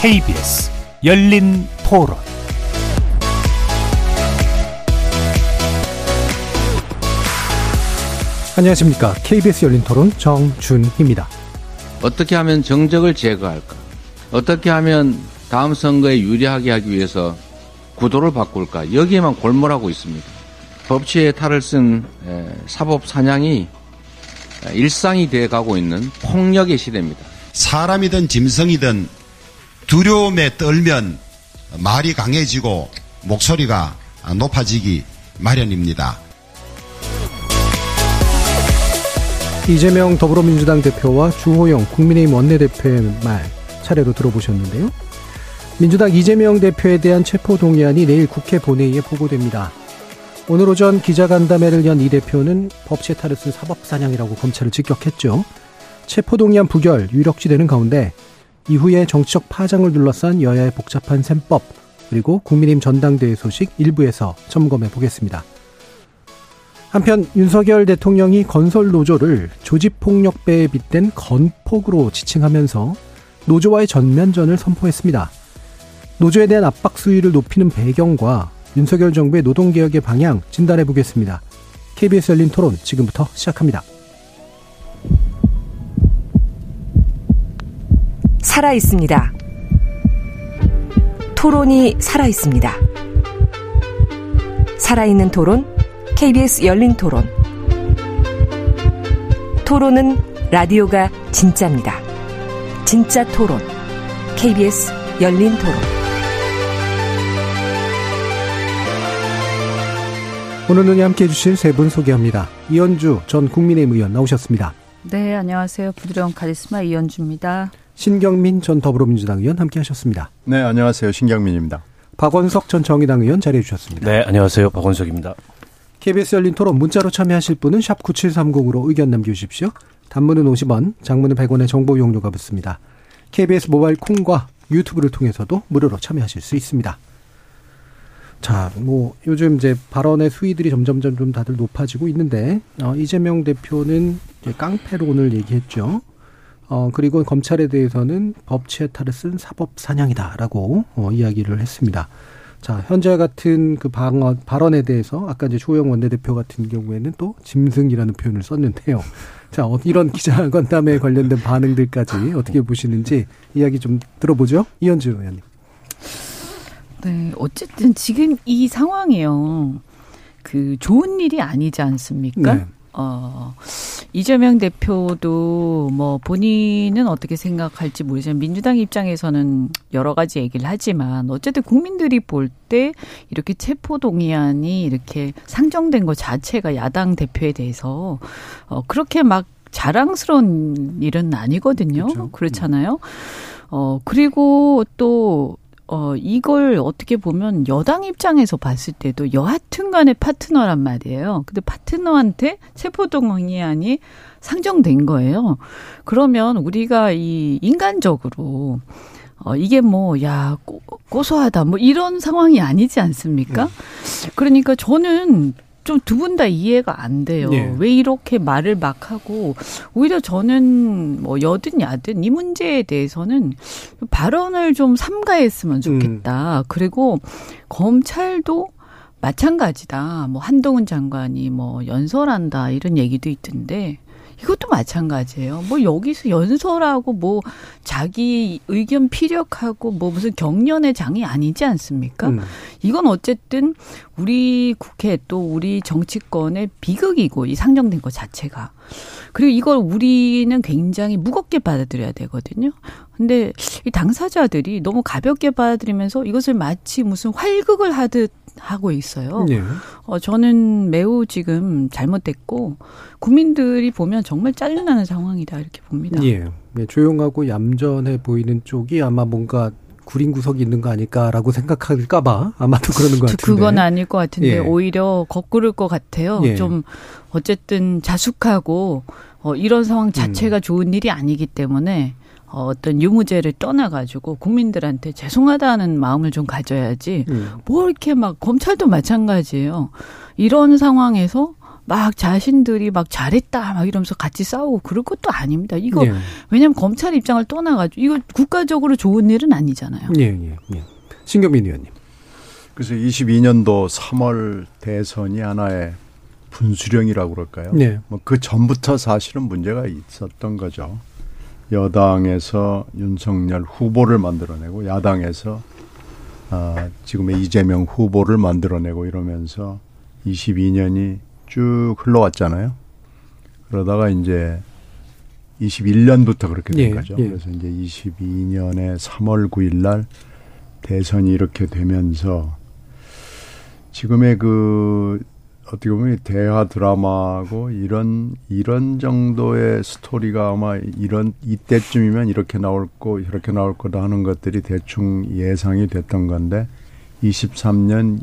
KBS 열린 토론 안녕하십니까. KBS 열린 토론 정준희입니다. 어떻게 하면 정적을 제거할까? 어떻게 하면 다음 선거에 유리하게 하기 위해서 구도를 바꿀까? 여기에만 골몰하고 있습니다. 법치에 탈을 쓴 사법 사냥이 일상이 돼 가고 있는 폭력의 시대입니다. 사람이든 짐승이든 두려움에 떨면 말이 강해지고 목소리가 높아지기 마련입니다. 이재명 더불어민주당 대표와 주호영 국민의힘 원내대표의 말 차례로 들어보셨는데요. 민주당 이재명 대표에 대한 체포동의안이 내일 국회 본회의에 보고됩니다. 오늘 오전 기자간담회를 연 이 대표는 법치에 탈을 쓴 사법사냥이라고 검찰을 직격했죠. 체포동의안 부결 유력시되는 가운데 이후에 정치적 파장을 둘러싼 여야의 복잡한 셈법 그리고 국민의힘 전당대회 소식 일부에서 점검해 보겠습니다. 한편 윤석열 대통령이 건설 노조를 조직폭력배에 빗댄 건폭으로 지칭하면서 노조와의 전면전을 선포했습니다. 노조에 대한 압박 수위를 높이는 배경과 윤석열 정부의 노동개혁의 방향 진단해 보겠습니다. KBS 열린 토론 지금부터 시작합니다. 살아 있습니다. 토론이 살아 있습니다. 살아있는 토론 KBS 열린 토론. 토론은 라디오가 진짜입니다. 진짜 토론. KBS 열린 토론. 오늘 눈이 함께 해주실 세 분 소개합니다. 이현주 전 국민의힘 의원 나오셨습니다. 네, 안녕하세요. 부드러운 카리스마 이현주입니다. 신경민 전 더불어민주당 의원 함께 하셨습니다. 네, 안녕하세요. 신경민입니다. 박원석 전 정의당 의원 자리해 주셨습니다. 네, 안녕하세요. 박원석입니다. KBS 열린 토론 문자로 참여하실 분은 샵 9730으로 의견 남겨주십시오. 단문은 50원, 장문은 100원의 정보 이용료가 붙습니다. KBS 모바일 콩과 유튜브를 통해서도 무료로 참여하실 수 있습니다. 자, 뭐 요즘 이제 발언의 수위들이 점점점 좀 다들 높아지고 있는데 어, 이재명 대표는 깡패로 오늘 얘기했죠. 어, 그리고 검찰에 대해서는 법치에 탈을 쓴 사법 사냥이다라고 어, 이야기를 했습니다. 자, 현재 같은 그 방언, 발언에 대해서 아까 이제 조영 원내대표 같은 경우에는 또 짐승이라는 표현을 썼는데요. 자, 어, 이런 기자 간담회에 관련된 반응들까지 어떻게 보시는지 이야기 좀 들어보죠. 이현주 의원님. 네, 어쨌든 지금 이 상황이요. 그 좋은 일이 아니지 않습니까? 네. 어, 이재명 대표도 뭐 본인은 어떻게 생각할지 모르지만 민주당 입장에서는 여러 가지 얘기를 하지만 어쨌든 국민들이 볼 때 이렇게 체포동의안이 이렇게 상정된 것 자체가 야당 대표에 대해서 어, 그렇게 막 자랑스러운 일은 아니거든요. 그렇죠. 그렇잖아요. 어, 그리고 또 어, 이걸 어떻게 보면 여당 입장에서 봤을 때도 여하튼 간의 파트너란 말이에요. 근데 파트너한테 체포동의안이 상정된 거예요. 그러면 우리가 이 인간적으로 어, 이게 뭐, 야, 고, 고소하다, 뭐, 이런 상황이 아니지 않습니까? 네. 그러니까 저는 좀 두 분 다 이해가 안 돼요. 네. 왜 이렇게 말을 막 하고 오히려 저는 뭐 여든 야든 이 문제에 대해서는 발언을 좀 삼가했으면 좋겠다. 음. 그리고 검찰도 마찬가지다. 뭐 한동훈 장관이 뭐 연설한다 이런 얘기도 있던데 이것도 마찬가지예요. 뭐 여기서 연설하고 뭐 자기 의견 피력하고 뭐 무슨 경련의 장이 아니지 않습니까? 음. 이건 어쨌든 우리 국회 또 우리 정치권의 비극이고 이 상정된 것 자체가. 그리고 이걸 우리는 굉장히 무겁게 받아들여야 되거든요. 근데 이 당사자들이 너무 가볍게 받아들이면서 이것을 마치 무슨 활극을 하듯 하고 있어요. 네. 어, 저는 매우 지금 잘못됐고 국민들이 보면 정말 짜증나는 상황이다 이렇게 봅니다. 예. 네, 조용하고 얌전해 보이는 쪽이 아마 뭔가 구린 구석이 있는 거 아닐까라고 생각할까봐 아마도 그러는 것 같은데. 그건 아닐 것 같은데 예. 오히려 거꾸를 것 같아요. 예. 좀 어쨌든 자숙하고 어, 이런 상황 자체가 음. 좋은 일이 아니기 때문에 어, 어떤 유무죄를 떠나가지고 국민들한테 죄송하다는 마음을 좀 가져야지 음. 뭐 이렇게 막 검찰도 마찬가지예요. 이런 상황에서 막 자신들이 막 잘했다 막 이러면서 같이 싸우고 그럴 것도 아닙니다. 이거 예. 왜냐하면 검찰 입장을 떠나가지고 이거 국가적으로 좋은 일은 아니잖아요. 예, 예, 예. 신경민 의원님. 그래서 22년도 3월 대선이 하나의 분수령이라고 그럴까요? 네. 뭐그 전부터 사실은 문제가 있었던 거죠. 여당에서 윤석열 후보를 만들어내고 야당에서 아, 지금의 이재명 후보를 만들어내고 이러면서 22년이 쭉 흘러왔잖아요. 그러다가 이제 21년부터 그렇게 된 예, 거죠. 예. 그래서 이제 22년에 3월 9일 날 대선이 이렇게 되면서 지금의 그 어떻게 보면 대하 드라마하고 이런 이런 정도의 스토리가 아마 이런 이때쯤이면 이렇게 나올 거 이렇게 나올 거다 하는 것들이 대충 예상이 됐던 건데 23년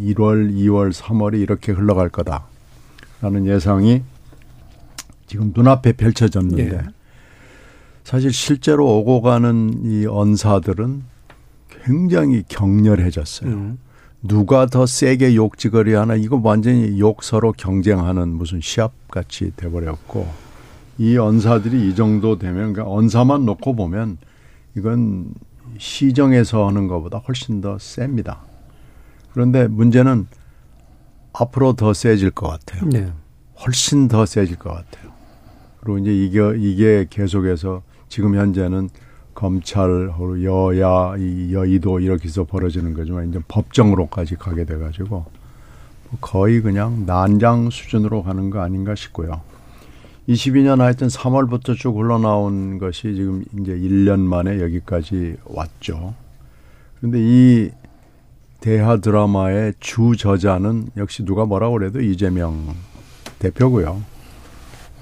1월, 2월, 3월이 이렇게 흘러갈 거다 라는 예상이 지금 눈앞에 펼쳐졌는데 예. 사실 실제로 오고 가는 이 언사들은 굉장히 격렬해졌어요. 음. 누가 더 세게 욕지거리 하나 이거 완전히 욕 서로 경쟁하는 무슨 시합 같이 돼버렸고 이 언사들이 이 정도 되면 그러니까 언사만 놓고 보면 이건 시정에서 하는 것보다 훨씬 더 셉니다. 그런데 문제는 앞으로 더 세질 것 같아요. 네. 훨씬 더 세질 것 같아요. 그리고 이제 이게 이게 계속해서 지금 현재는 검찰, 여야, 이 여의도 이렇게 해서 벌어지는 거지만 이제 법정으로까지 가게 돼가지고 거의 그냥 난장 수준으로 가는 거 아닌가 싶고요. 22년 하여튼 3월부터 쭉 흘러나온 것이 지금 이제 1년 만에 여기까지 왔죠. 그런데 이 대하 드라마의 주 저자는 역시 누가 뭐라고 그래도 이재명 대표고요.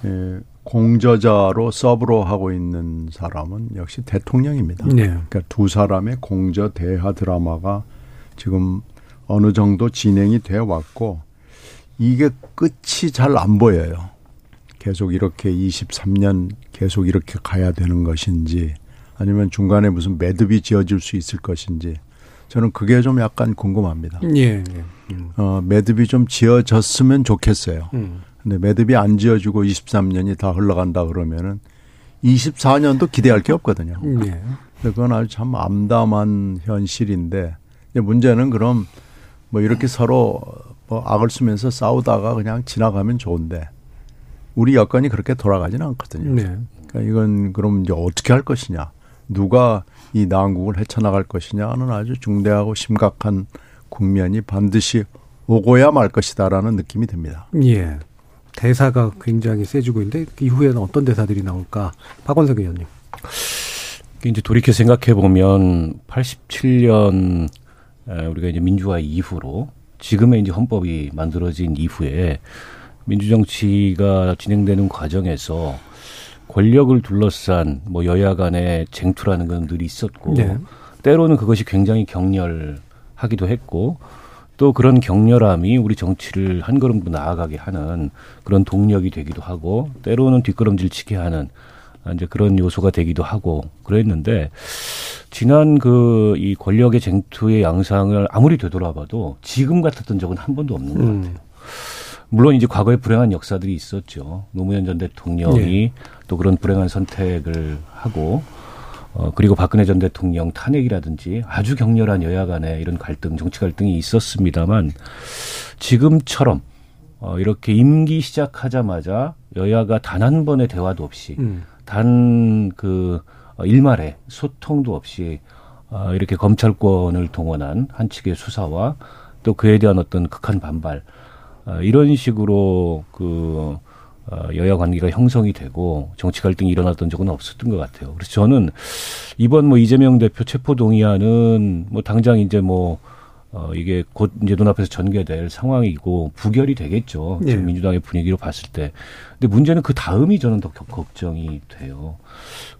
예, 공저자로 서브로 하고 있는 사람은 역시 대통령입니다. 네. 그러니까 두 사람의 공저 대하 드라마가 지금 어느 정도 진행이 되어 왔고 이게 끝이 잘 안 보여요. 계속 이렇게 23년 계속 이렇게 가야 되는 것인지 아니면 중간에 무슨 매듭이 지어질 수 있을 것인지 저는 그게 좀 약간 궁금합니다. 예, 예. 음. 어, 매듭이 좀 지어졌으면 좋겠어요. 음. 근데 매듭이 안 지어지고 23년이 다 흘러간다 그러면은 24년도 기대할 게 없거든요. 예. 근데 그건 아주 참 암담한 현실인데 문제는 그럼 뭐 이렇게 서로 뭐 악을 쓰면서 싸우다가 그냥 지나가면 좋은데 우리 여건이 그렇게 돌아가지는 않거든요. 네. 그러니까 이건 그럼 이제 어떻게 할 것이냐, 누가 이 난국을 헤쳐나갈 것이냐는 아주 중대하고 심각한 국면이 반드시 오고야 말 것이다라는 느낌이 듭니다. 예. 대사가 굉장히 세지고 있는데 그 이후에는 어떤 대사들이 나올까? 박원석 의원님. 이제 돌이켜 생각해 보면 87년 우리가 이제 민주화 이후로 지금의 이제 헌법이 만들어진 이후에 민주정치가 진행되는 과정에서 권력을 둘러싼 뭐 여야 간의 쟁투라는 건 늘 있었고 네. 때로는 그것이 굉장히 격렬하기도 했고 또 그런 격렬함이 우리 정치를 한 걸음 더 나아가게 하는 그런 동력이 되기도 하고 때로는 뒷걸음질 치게 하는 이제 그런 요소가 되기도 하고 그랬는데 지난 그 이 권력의 쟁투의 양상을 아무리 되돌아봐도 지금 같았던 적은 한 번도 없는 것 같아요. 음. 물론 이제 과거에 불행한 역사들이 있었죠. 노무현 전 대통령이 네. 또 그런 불행한 선택을 하고 어 그리고 박근혜 전 대통령 탄핵이라든지 아주 격렬한 여야 간의 이런 갈등, 정치 갈등이 있었습니다만 지금처럼 어 이렇게 임기 시작하자마자 여야가 단 한 번의 대화도 없이 음. 단그 일말의 소통도 없이 어, 이렇게 검찰권을 동원한 한 측의 수사와 또 그에 대한 어떤 극한 반발 어, 이런 식으로 그 어, 여야 관계가 형성이 되고 정치 갈등이 일어났던 적은 없었던 것 같아요. 그래서 저는 이번 뭐 이재명 대표 체포 동의안은 뭐 당장 이제 뭐 어, 이게 곧 이제 눈앞에서 전개될 상황이고 부결이 되겠죠. 예. 지금 민주당의 분위기로 봤을 때. 근데 문제는 그 다음이 저는 더 겨- 걱정이 돼요.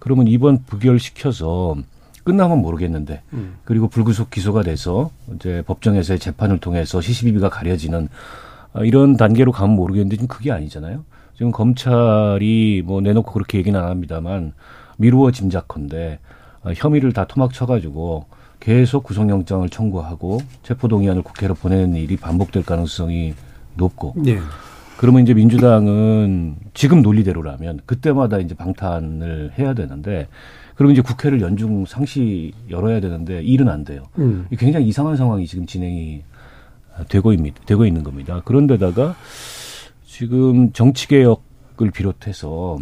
그러면 이번 부결시켜서 끝나면 모르겠는데 음. 그리고 불구속 기소가 돼서 이제 법정에서의 재판을 통해서 시시비비가 가려지는 아, 이런 단계로 가면 모르겠는데 지금 그게 아니잖아요. 지금 검찰이 뭐 내놓고 그렇게 얘기는 안 합니다만 미루어 짐작컨대 아, 혐의를 다 토막 쳐가지고 계속 구속영장을 청구하고 체포동의안을 국회로 보내는 일이 반복될 가능성이 높고 예. 그러면 이제 민주당은 지금 논리대로라면 그때마다 이제 방탄을 해야 되는데 그러면 이제 국회를 연중 상시 열어야 되는데 일은 안 돼요. 음. 굉장히 이상한 상황이 지금 진행이 되고 있, 되고 있는 겁니다. 그런데다가 지금 정치개혁을 비롯해서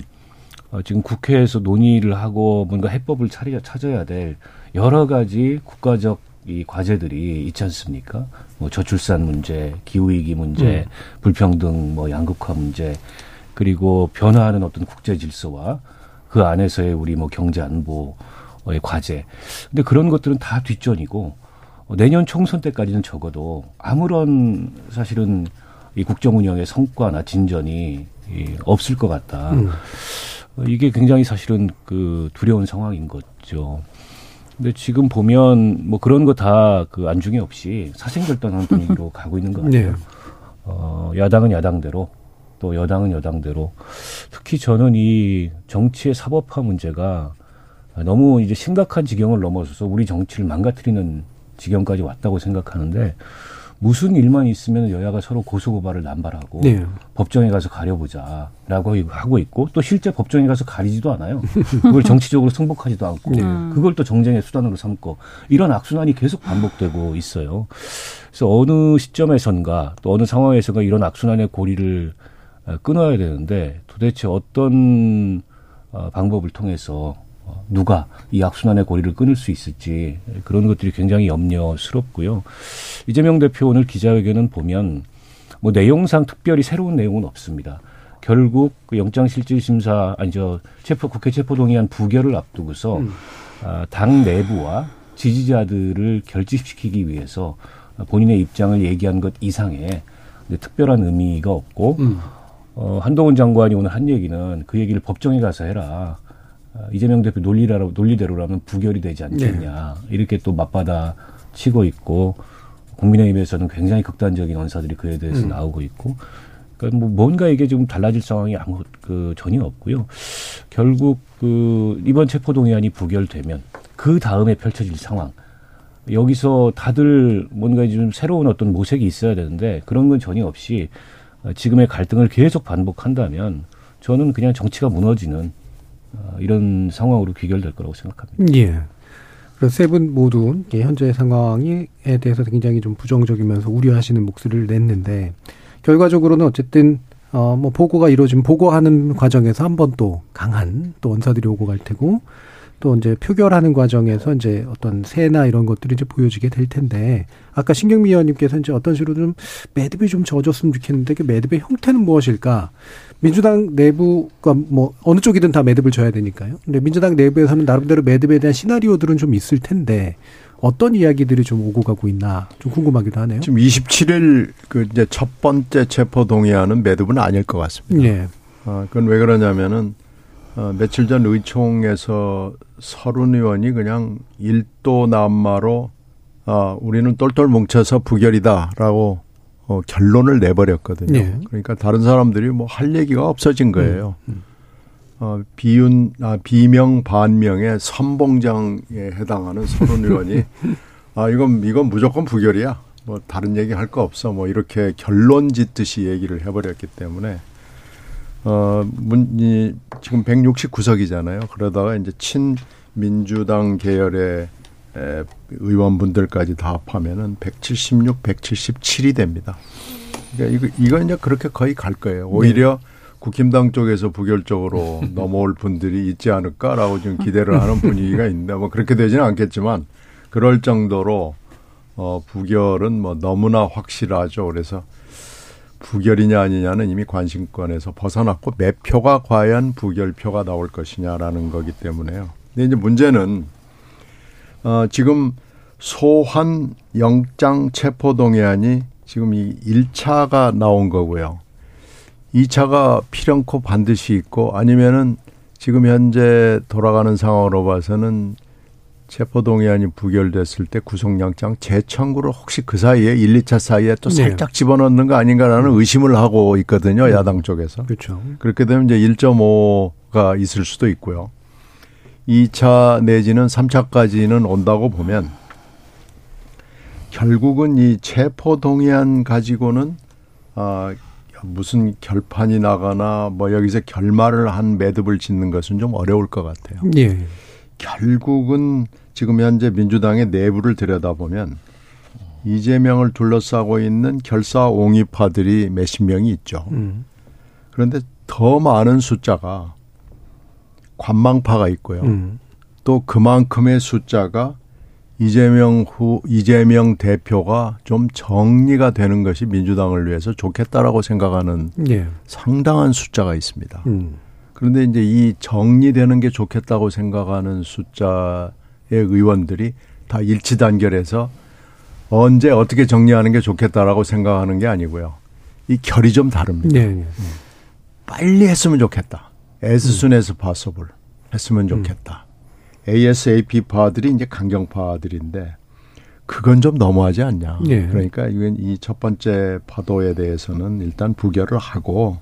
어, 지금 국회에서 논의를 하고 뭔가 해법을 차려, 찾아야 될 여러 가지 국가적 이 과제들이 있지 않습니까? 뭐 저출산 문제, 기후위기 문제, 음. 불평등, 뭐 양극화 문제, 그리고 변화하는 어떤 국제 질서와 그 안에서의 우리 뭐 경제 안보의 과제. 근데 그런 것들은 다 뒷전이고 내년 총선 때까지는 적어도 아무런 사실은 이 국정 운영의 성과나 진전이 없을 것 같다. 음. 이게 굉장히 사실은 그 두려운 상황인 거죠. 근데 지금 보면 뭐 그런 거 다 그 안중에 없이 사생결단하는 분위기로 가고 있는 것 같아요. 네. 어, 야당은 야당대로 또 여당은 여당대로 특히 저는 이 정치의 사법화 문제가 너무 이제 심각한 지경을 넘어서서 우리 정치를 망가뜨리는 지경까지 왔다고 생각하는데 무슨 일만 있으면 여야가 서로 고소고발을 남발하고 네. 법정에 가서 가려보자라고 하고 있고 또 실제 법정에 가서 가리지도 않아요. 그걸 정치적으로 승복하지도 않고 네. 그걸 또 정쟁의 수단으로 삼고 이런 악순환이 계속 반복되고 있어요. 그래서 어느 시점에선가 또 어느 상황에선가 이런 악순환의 고리를 끊어야 되는데 도대체 어떤 어, 방법을 통해서 어, 누가 이 악순환의 고리를 끊을 수 있을지 그런 것들이 굉장히 염려스럽고요. 이재명 대표 오늘 기자회견은 보면 뭐 내용상 특별히 새로운 내용은 없습니다. 결국 그 영장실질심사 아니죠 체포 국회 체포동의안 부결을 앞두고서 음. 아, 당 내부와 지지자들을 결집시키기 위해서 본인의 입장을 얘기한 것 이상의 특별한 의미가 없고 음. 어, 한동훈 장관이 오늘 한 얘기는 그 얘기를 법정에 가서 해라. 어, 이재명 대표 논리라로 논리대로라면 부결이 되지 않겠냐 네. 이렇게 또 맞받아 치고 있고 국민의힘에서는 굉장히 극단적인 언사들이 그에 대해서 음. 나오고 있고 그러니까 뭐 뭔가 이게 좀 달라질 상황이 아무 그 전혀 없고요. 결국 그 이번 체포 동의안이 부결되면 그 다음에 펼쳐질 상황 여기서 다들 뭔가 좀 새로운 어떤 모색이 있어야 되는데 그런 건 전혀 없이 지금의 갈등을 계속 반복한다면 저는 그냥 정치가 무너지는 어, 이런 상황으로 귀결될 거라고 생각합니다. 예. 그래서 세분 모두 현재 상황에 대해서 굉장히 좀 부정적이면서 우려하시는 목소리를 냈는데 결과적으로는 어쨌든 어뭐 보고가 이루어진 보고하는 과정에서 한 번 또 강한 또 원사들이 오고 갈 테고 또 이제 표결하는 과정에서 이제 어떤 새나 이런 것들이 이제 보여지게 될 텐데 아까 신경미 의원님께서 이제 어떤 식으로 좀 매듭이 좀 져줬으면 좋겠는데 그 매듭의 형태는 무엇일까? 민주당 내부가 뭐 어느 쪽이든 다 매듭을 져야 되니까요. 근데 민주당 내부에서는 나름대로 매듭에 대한 시나리오들은 좀 있을 텐데 어떤 이야기들이 좀 오고 가고 있나 좀 궁금하기도 하네요. 지금 27일 그 이제 첫 번째 체포 동의안은 매듭은 아닐 것 같습니다. 예. 아, 그건 왜 그러냐면은 어, 며칠 전 의총에서 서른 의원이 그냥 일도 남마로 어, 우리는 똘똘 뭉쳐서 부결이다라고 어, 결론을 내버렸거든요. 네. 그러니까 다른 사람들이 뭐 할 얘기가 없어진 거예요. 음, 음. 어, 비윤, 아, 비명 반명의 선봉장에 해당하는 서른 의원이 아, 이건, 이건 무조건 부결이야. 뭐 다른 얘기 할 거 없어. 뭐 이렇게 결론 짓듯이 얘기를 해버렸기 때문에 어, 문, 이, 지금 169석이잖아요. 그러다가 이제 친민주당 계열의 에, 의원분들까지 다 합하면은 176, 177이 됩니다. 그러니까 이거, 이거 이제 그렇게 거의 갈 거예요. 오히려 네. 국힘당 쪽에서 부결적으로 넘어올 분들이 있지 않을까라고 지금 기대를 하는 분위기가 있는데 뭐 그렇게 되지는 않겠지만 그럴 정도로 어, 부결은 뭐 너무나 확실하죠. 그래서 부결이냐 아니냐는 이미 관심권에서 벗어났고 몇 표가 과연 부결표가 나올 것이냐라는 거기 때문에요. 근데 이제 문제는 어 지금 소환 영장 체포 동의안이 지금 이 1차가 나온 거고요. 2차가 필연코 반드시 있고 아니면은 지금 현재 돌아가는 상황으로 봐서는 체포동의안이 부결됐을 때 구속영장 재청구를 혹시 그 사이에 1, 2차 사이에 또 네. 살짝 네. 집어넣는 거 아닌가라는 의심을 하고 있거든요. 음. 야당 쪽에서. 그렇죠. 그렇게 되면 이제 1.5가 있을 수도 있고요. 2차 내지는 3차까지는 온다고 보면 결국은 이 체포동의안 가지고는 아 무슨 결판이 나거나 뭐 여기서 결말을 한 매듭을 짓는 것은 좀 어려울 것 같아요. 예. 결국은 지금 현재 민주당의 내부를 들여다보면 이재명을 둘러싸고 있는 결사옹이파들이 몇십 명이 있죠. 음. 그런데 더 많은 숫자가 관망파가 있고요. 음. 또 그만큼의 숫자가 이재명 후 이재명 대표가 좀 정리가 되는 것이 민주당을 위해서 좋겠다라고 생각하는 예. 상당한 숫자가 있습니다. 음. 그런데 이제 이 정리되는 게 좋겠다고 생각하는 숫자의 의원들이 다 일치 단결해서 언제 어떻게 정리하는 게 좋겠다라고 생각하는 게 아니고요. 이 결이 좀 다릅니다. 예. 예. 빨리 했으면 좋겠다. as soon as possible 했으면 좋겠다. ASAP파들이 이제 강경파들인데 그건 좀 너무하지 않냐. 예. 그러니까 이건 이 첫 번째 파도에 대해서는 일단 부결을 하고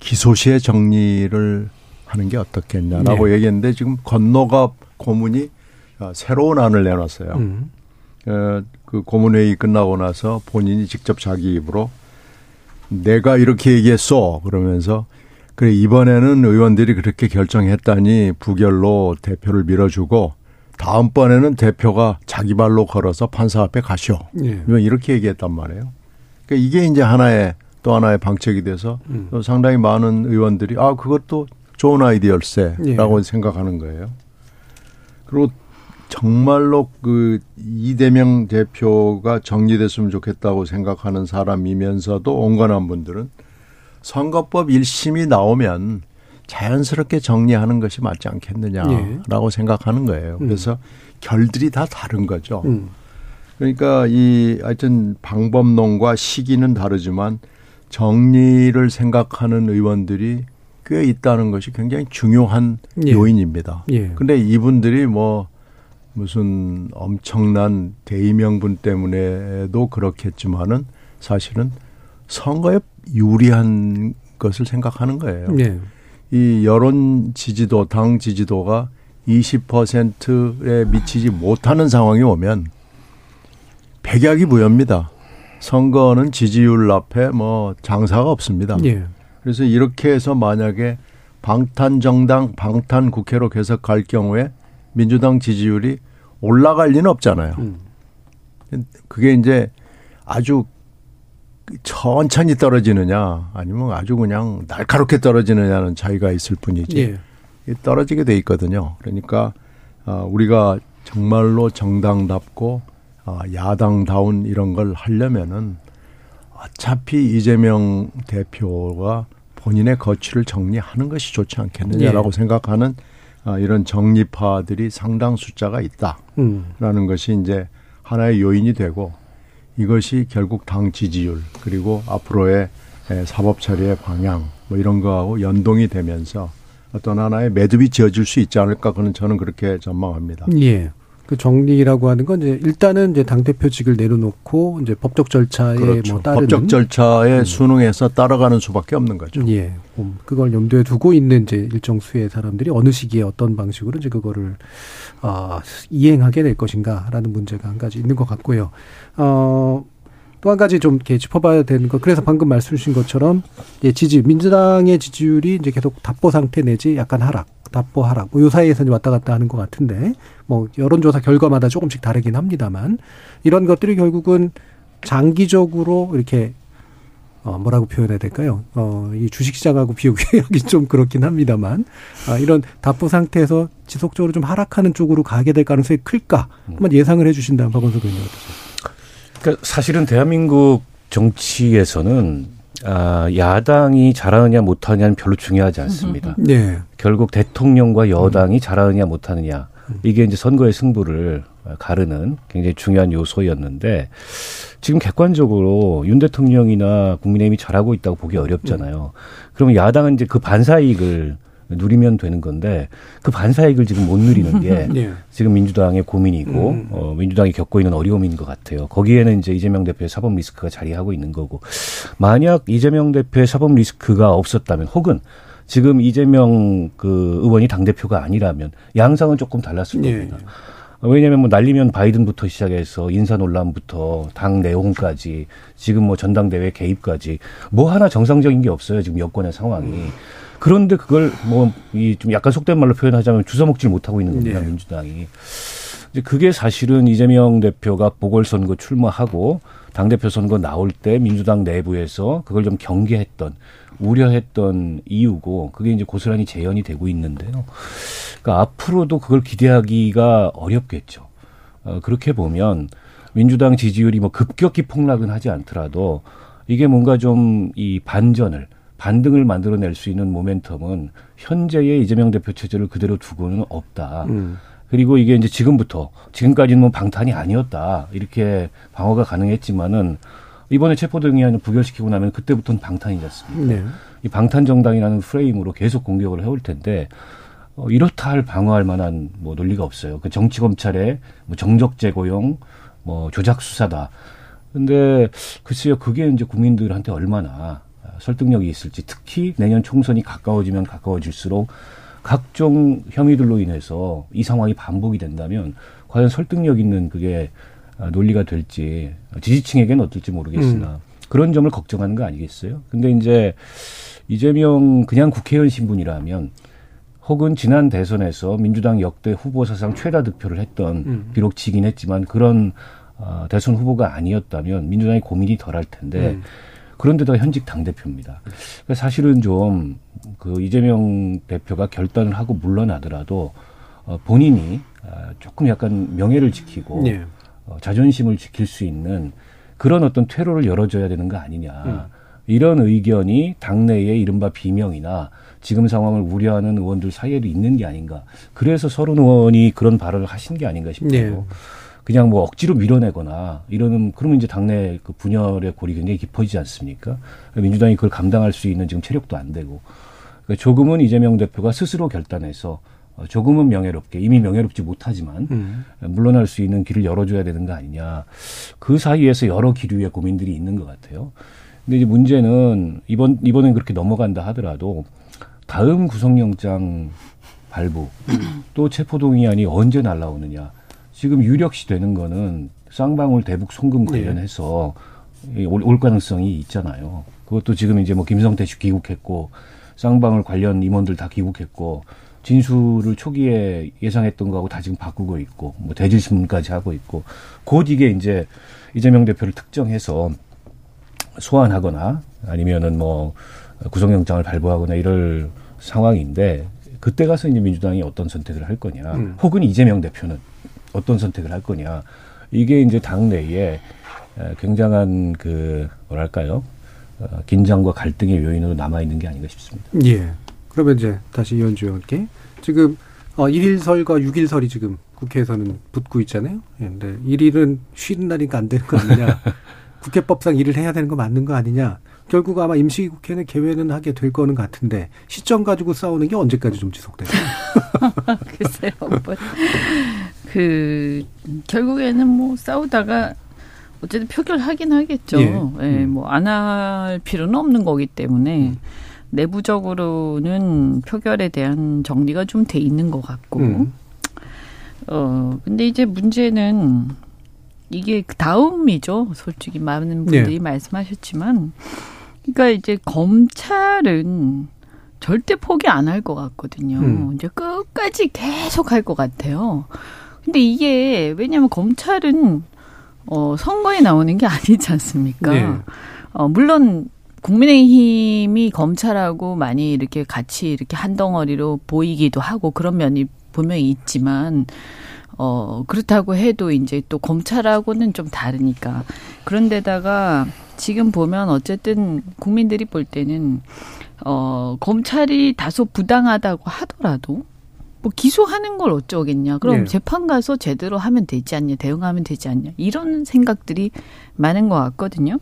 기소시의 정리를 하는 게 어떻겠냐라고 예. 얘기했는데 지금 건너가 고문이 어, 새로운 안을 내놨어요. 음. 어, 그 고문회의 끝나고 나서 본인이 직접 자기 입으로 내가 이렇게 얘기했어 그러면서 그래 이번에는 의원들이 그렇게 결정했다니 부결로 대표를 밀어주고 다음번에는 대표가 자기 발로 걸어서 판사 앞에 가시오. 예. 이렇게 얘기했단 말이에요. 그러니까 이게 이제 하나의 또 하나의 방책이 돼서 음. 또 상당히 많은 의원들이 아 그것도 좋은 아이디어일세라고 예. 생각하는 거예요. 그리고 정말로 그 이대명 대표가 정리됐으면 좋겠다고 생각하는 사람이면서도 온건한 분들은 선거법 1심이 나오면 자연스럽게 정리하는 것이 맞지 않겠느냐라고 생각하는 거예요. 그래서 결들이 다 다른 거죠. 음. 그러니까 이 하여튼 방법론과 시기는 다르지만 정리를 생각하는 의원들이 꽤 있다는 것이 굉장히 중요한 예. 요인입니다. 예. 근데 이분들이 뭐 무슨 엄청난 대의명분 때문에도 그렇겠지만은 사실은 선거에 유리한 것을 생각하는 거예요. 예. 이 여론 지지도, 당 지지도가 20%에 미치지 못하는 상황이 오면 백약이 무효입니다. 선거는 지지율 앞에 뭐 장사가 없습니다. 예. 그래서 이렇게 해서 만약에 방탄 정당, 방탄 국회로 계속 갈 경우에 민주당 지지율이 올라갈 리는 없잖아요. 음. 그게 이제 아주 천천히 떨어지느냐 아니면 아주 그냥 날카롭게 떨어지느냐는 차이가 있을 뿐이지 예. 떨어지게 돼 있거든요. 그러니까 어, 우리가 정말로 정당답고 어, 야당다운 이런 걸 하려면은 어차피 이재명 대표가 본인의 거취를 정리하는 것이 좋지 않겠느냐라고 예. 생각하는 어, 이런 정리파들이 상당 숫자가 있다라는 음. 것이 이제 하나의 요인이 되고 이것이 결국 당 지지율 그리고 앞으로의 에, 사법 처리의 방향 뭐 이런 거하고 연동이 되면서 어떤 하나의 매듭이 지어질 수 있지 않을까 그는 저는 그렇게 전망합니다. 예. 그 정리라고 하는 건 이제 일단은 이제 당 대표직을 내려놓고 이제 법적 절차에 그렇죠. 뭐 따르는 법적 절차에 순응해서 따라가는 수밖에 없는 거죠. 예. 음, 그걸 염두에 두고 있는 이제 일정 수의 사람들이 어느 시기에 어떤 방식으로 이제 그거를 아, 이행하게 될 것인가라는 문제가 한 가지 있는 것 같고요. 어, 또 한 가지 좀 이렇게 짚어봐야 되는 거. 그래서 방금 말씀 주신 것처럼 예, 지지 민주당의 지지율이 이제 계속 답보 상태 내지 약간 하락, 답보 하락. 뭐요 사이에서 이제 왔다 갔다 하는 것 같은데 뭐 여론조사 결과마다 조금씩 다르긴 합니다만 이런 것들이 결국은 장기적으로 이렇게 어, 뭐라고 표현해야 될까요? 어, 이 주식시장하고 비교하기 좀 그렇긴 합니다만, 아, 이런 답보 상태에서 지속적으로 좀 하락하는 쪽으로 가게 될 가능성이 클까? 한번 예상을 해 주신다면 박원석 의원님? 그러니까 사실은 대한민국 정치에서는 아, 야당이 잘하느냐 못하느냐는 별로 중요하지 않습니다. 네. 결국 대통령과 여당이 잘하느냐 못하느냐 이게 이제 선거의 승부를 가르는 굉장히 중요한 요소였는데 지금 객관적으로 윤 대통령이나 국민의힘이 잘하고 있다고 보기 어렵잖아요. 그러면 야당은 이제 그 반사 이익을 누리면 되는 건데 그 반사이익을 지금 못 누리는 게 네. 지금 민주당의 고민이고 음. 어, 민주당이 겪고 있는 어려움인 것 같아요. 거기에는 이제 이재명 대표의 사법 리스크가 자리하고 있는 거고 만약 이재명 대표의 사법 리스크가 없었다면 혹은 지금 이재명 그 의원이 당 대표가 아니라면 양상은 조금 달랐을 예. 겁니다. 왜냐하면 뭐 날리면 바이든부터 시작해서 인사 논란부터 당 내용까지 지금 뭐 전당대회 개입까지 뭐 하나 정상적인 게 없어요 지금 여권의 상황이 그런데 그걸 뭐 이 좀 약간 속된 말로 표현하자면 주워 먹질 못하고 있는 겁니다 네. 민주당이 이제 그게 사실은 이재명 대표가 보궐선거 출마하고 당 대표 선거 나올 때 민주당 내부에서 그걸 좀 경계했던 우려했던 이유고 그게 이제 고스란히 재현이 되고 있는데요. 그러니까 앞으로도 그걸 기대하기가 어렵겠죠. 어, 그렇게 보면 민주당 지지율이 뭐 급격히 폭락은 하지 않더라도 이게 뭔가 좀 이 반전을 반등을 만들어낼 수 있는 모멘텀은 현재의 이재명 대표 체제를 그대로 두고는 없다. 음. 그리고 이게 이제 지금부터 지금까지는 뭐 방탄이 아니었다 이렇게 방어가 가능했지만은 이번에 체포동의안을 부결시키고 나면 그때부터는 방탄이지 않습니까? 네. 이 방탄 정당이라는 프레임으로 계속 공격을 해올 텐데 어, 이렇다 할 방어할 만한 뭐 논리가 없어요. 그 정치 검찰의 뭐 정적 제고용, 뭐 조작 수사다. 근데 글쎄요, 그게 이제 국민들한테 얼마나 설득력이 있을지 특히 내년 총선이 가까워지면 가까워질수록 각종 혐의들로 인해서 이 상황이 반복이 된다면 과연 설득력 있는 그게 아, 논리가 될지 지지층에게는 어떨지 모르겠으나 그런 점을 걱정하는 거 아니겠어요? 근데 이제 이재명 그냥 국회의원 신분이라면 혹은 지난 대선에서 민주당 역대 후보 사상 최다 득표를 했던 음. 비록 지긴 했지만 그런 어, 대선 후보가 아니었다면 민주당이 고민이 덜 할 텐데 음. 그런데다가 현직 당 대표입니다. 사실은 좀 그 이재명 대표가 결단을 하고 물러나더라도 어, 본인이 아, 조금 약간 명예를 지키고 네. 어, 자존심을 지킬 수 있는 그런 어떤 퇴로를 열어줘야 되는 거 아니냐. 음. 이런 의견이 당내의 이른바 비명이나 지금 상황을 우려하는 의원들 사이에도 있는 게 아닌가. 그래서 서른 의원이 그런 발언을 하신 게 아닌가 싶어요. 네. 그냥 뭐 억지로 밀어내거나 이러는 그러면 이제 당내 그 분열의 골이 굉장히 깊어지지 않습니까? 민주당이 그걸 감당할 수 있는 지금 체력도 안 되고 그러니까 조금은 이재명 대표가 스스로 결단해서 어, 조금은 명예롭게 이미 명예롭지 못하지만 음. 물러날 수 있는 길을 열어줘야 되는 거 아니냐. 그 사이에서 여러 기류의 고민들이 있는 것 같아요. 근데 이제 문제는 이번 이번엔 그렇게 넘어간다 하더라도 다음 구속영장 발부 또 체포동의안이 언제 날라오느냐. 지금 유력시 되는 거는 쌍방울 대북 송금 관련해서 이 올, 올 가능성이 있잖아요. 그것도 지금 이제 뭐 김성태 씨 귀국했고 쌍방울 관련 임원들 다 귀국했고 진술을 초기에 예상했던 거하고 다 지금 바꾸고 있고 뭐 대질 신문까지 하고 있고 곧 이게 이제 이재명 대표를 특정해서 소환하거나 아니면은 뭐 구속영장을 발부하거나 이럴 상황인데 그때 가서 이제 민주당이 어떤 선택을 할 거냐 음. 혹은 이재명 대표는 어떤 선택을 할 거냐 이게 이제 당내에 에, 굉장한 그 뭐랄까요 어, 긴장과 갈등의 요인으로 남아 있는 게 아닌가 싶습니다. 예. 그러면 이제 다시 이현주 의원께 지금 어 1일설과 6일설이 지금 국회에서는 붙고 있잖아요. 예, 근데 1일은 쉬는 날이니까 안 되는 거 아니냐. 국회법상 일을 해야 되는 거 맞는 거 아니냐. 결국 아마 임시국회는 개회는 하게 될 거는 같은데 시점 가지고 싸우는 게 언제까지 좀 지속될까요? 글쎄요. 뭐, 그 결국에는 뭐 싸우다가 어쨌든 표결하긴 하겠죠. 예. 예, 음. 뭐안 할 필요는 없는 거기 때문에 음. 내부적으로는 표결에 대한 정리가 좀 돼 있는 것 같고. 음. 어 근데 이제 문제는 이게 그 다음이죠. 솔직히 많은 분들이 네. 말씀하셨지만, 그러니까 이제 검찰은 절대 포기 안 할 것 같거든요. 음. 이제 끝까지 계속 할 것 같아요. 근데 이게 왜냐하면 검찰은 어 선거에 나오는 게 아니지 않습니까? 네. 어 물론 국민의힘이 검찰하고 많이 이렇게 같이 이렇게 한 덩어리로 보이기도 하고 그런 면이 분명히 있지만 어 그렇다고 해도 이제 또 검찰하고는 좀 다르니까 그런데다가 지금 보면 어쨌든 국민들이 볼 때는 어 검찰이 다소 부당하다고 하더라도 뭐 기소하는 걸 어쩌겠냐. 그럼 네. 재판 가서 제대로 하면 되지 않냐. 대응하면 되지 않냐. 이런 생각들이 많은 것 같거든요.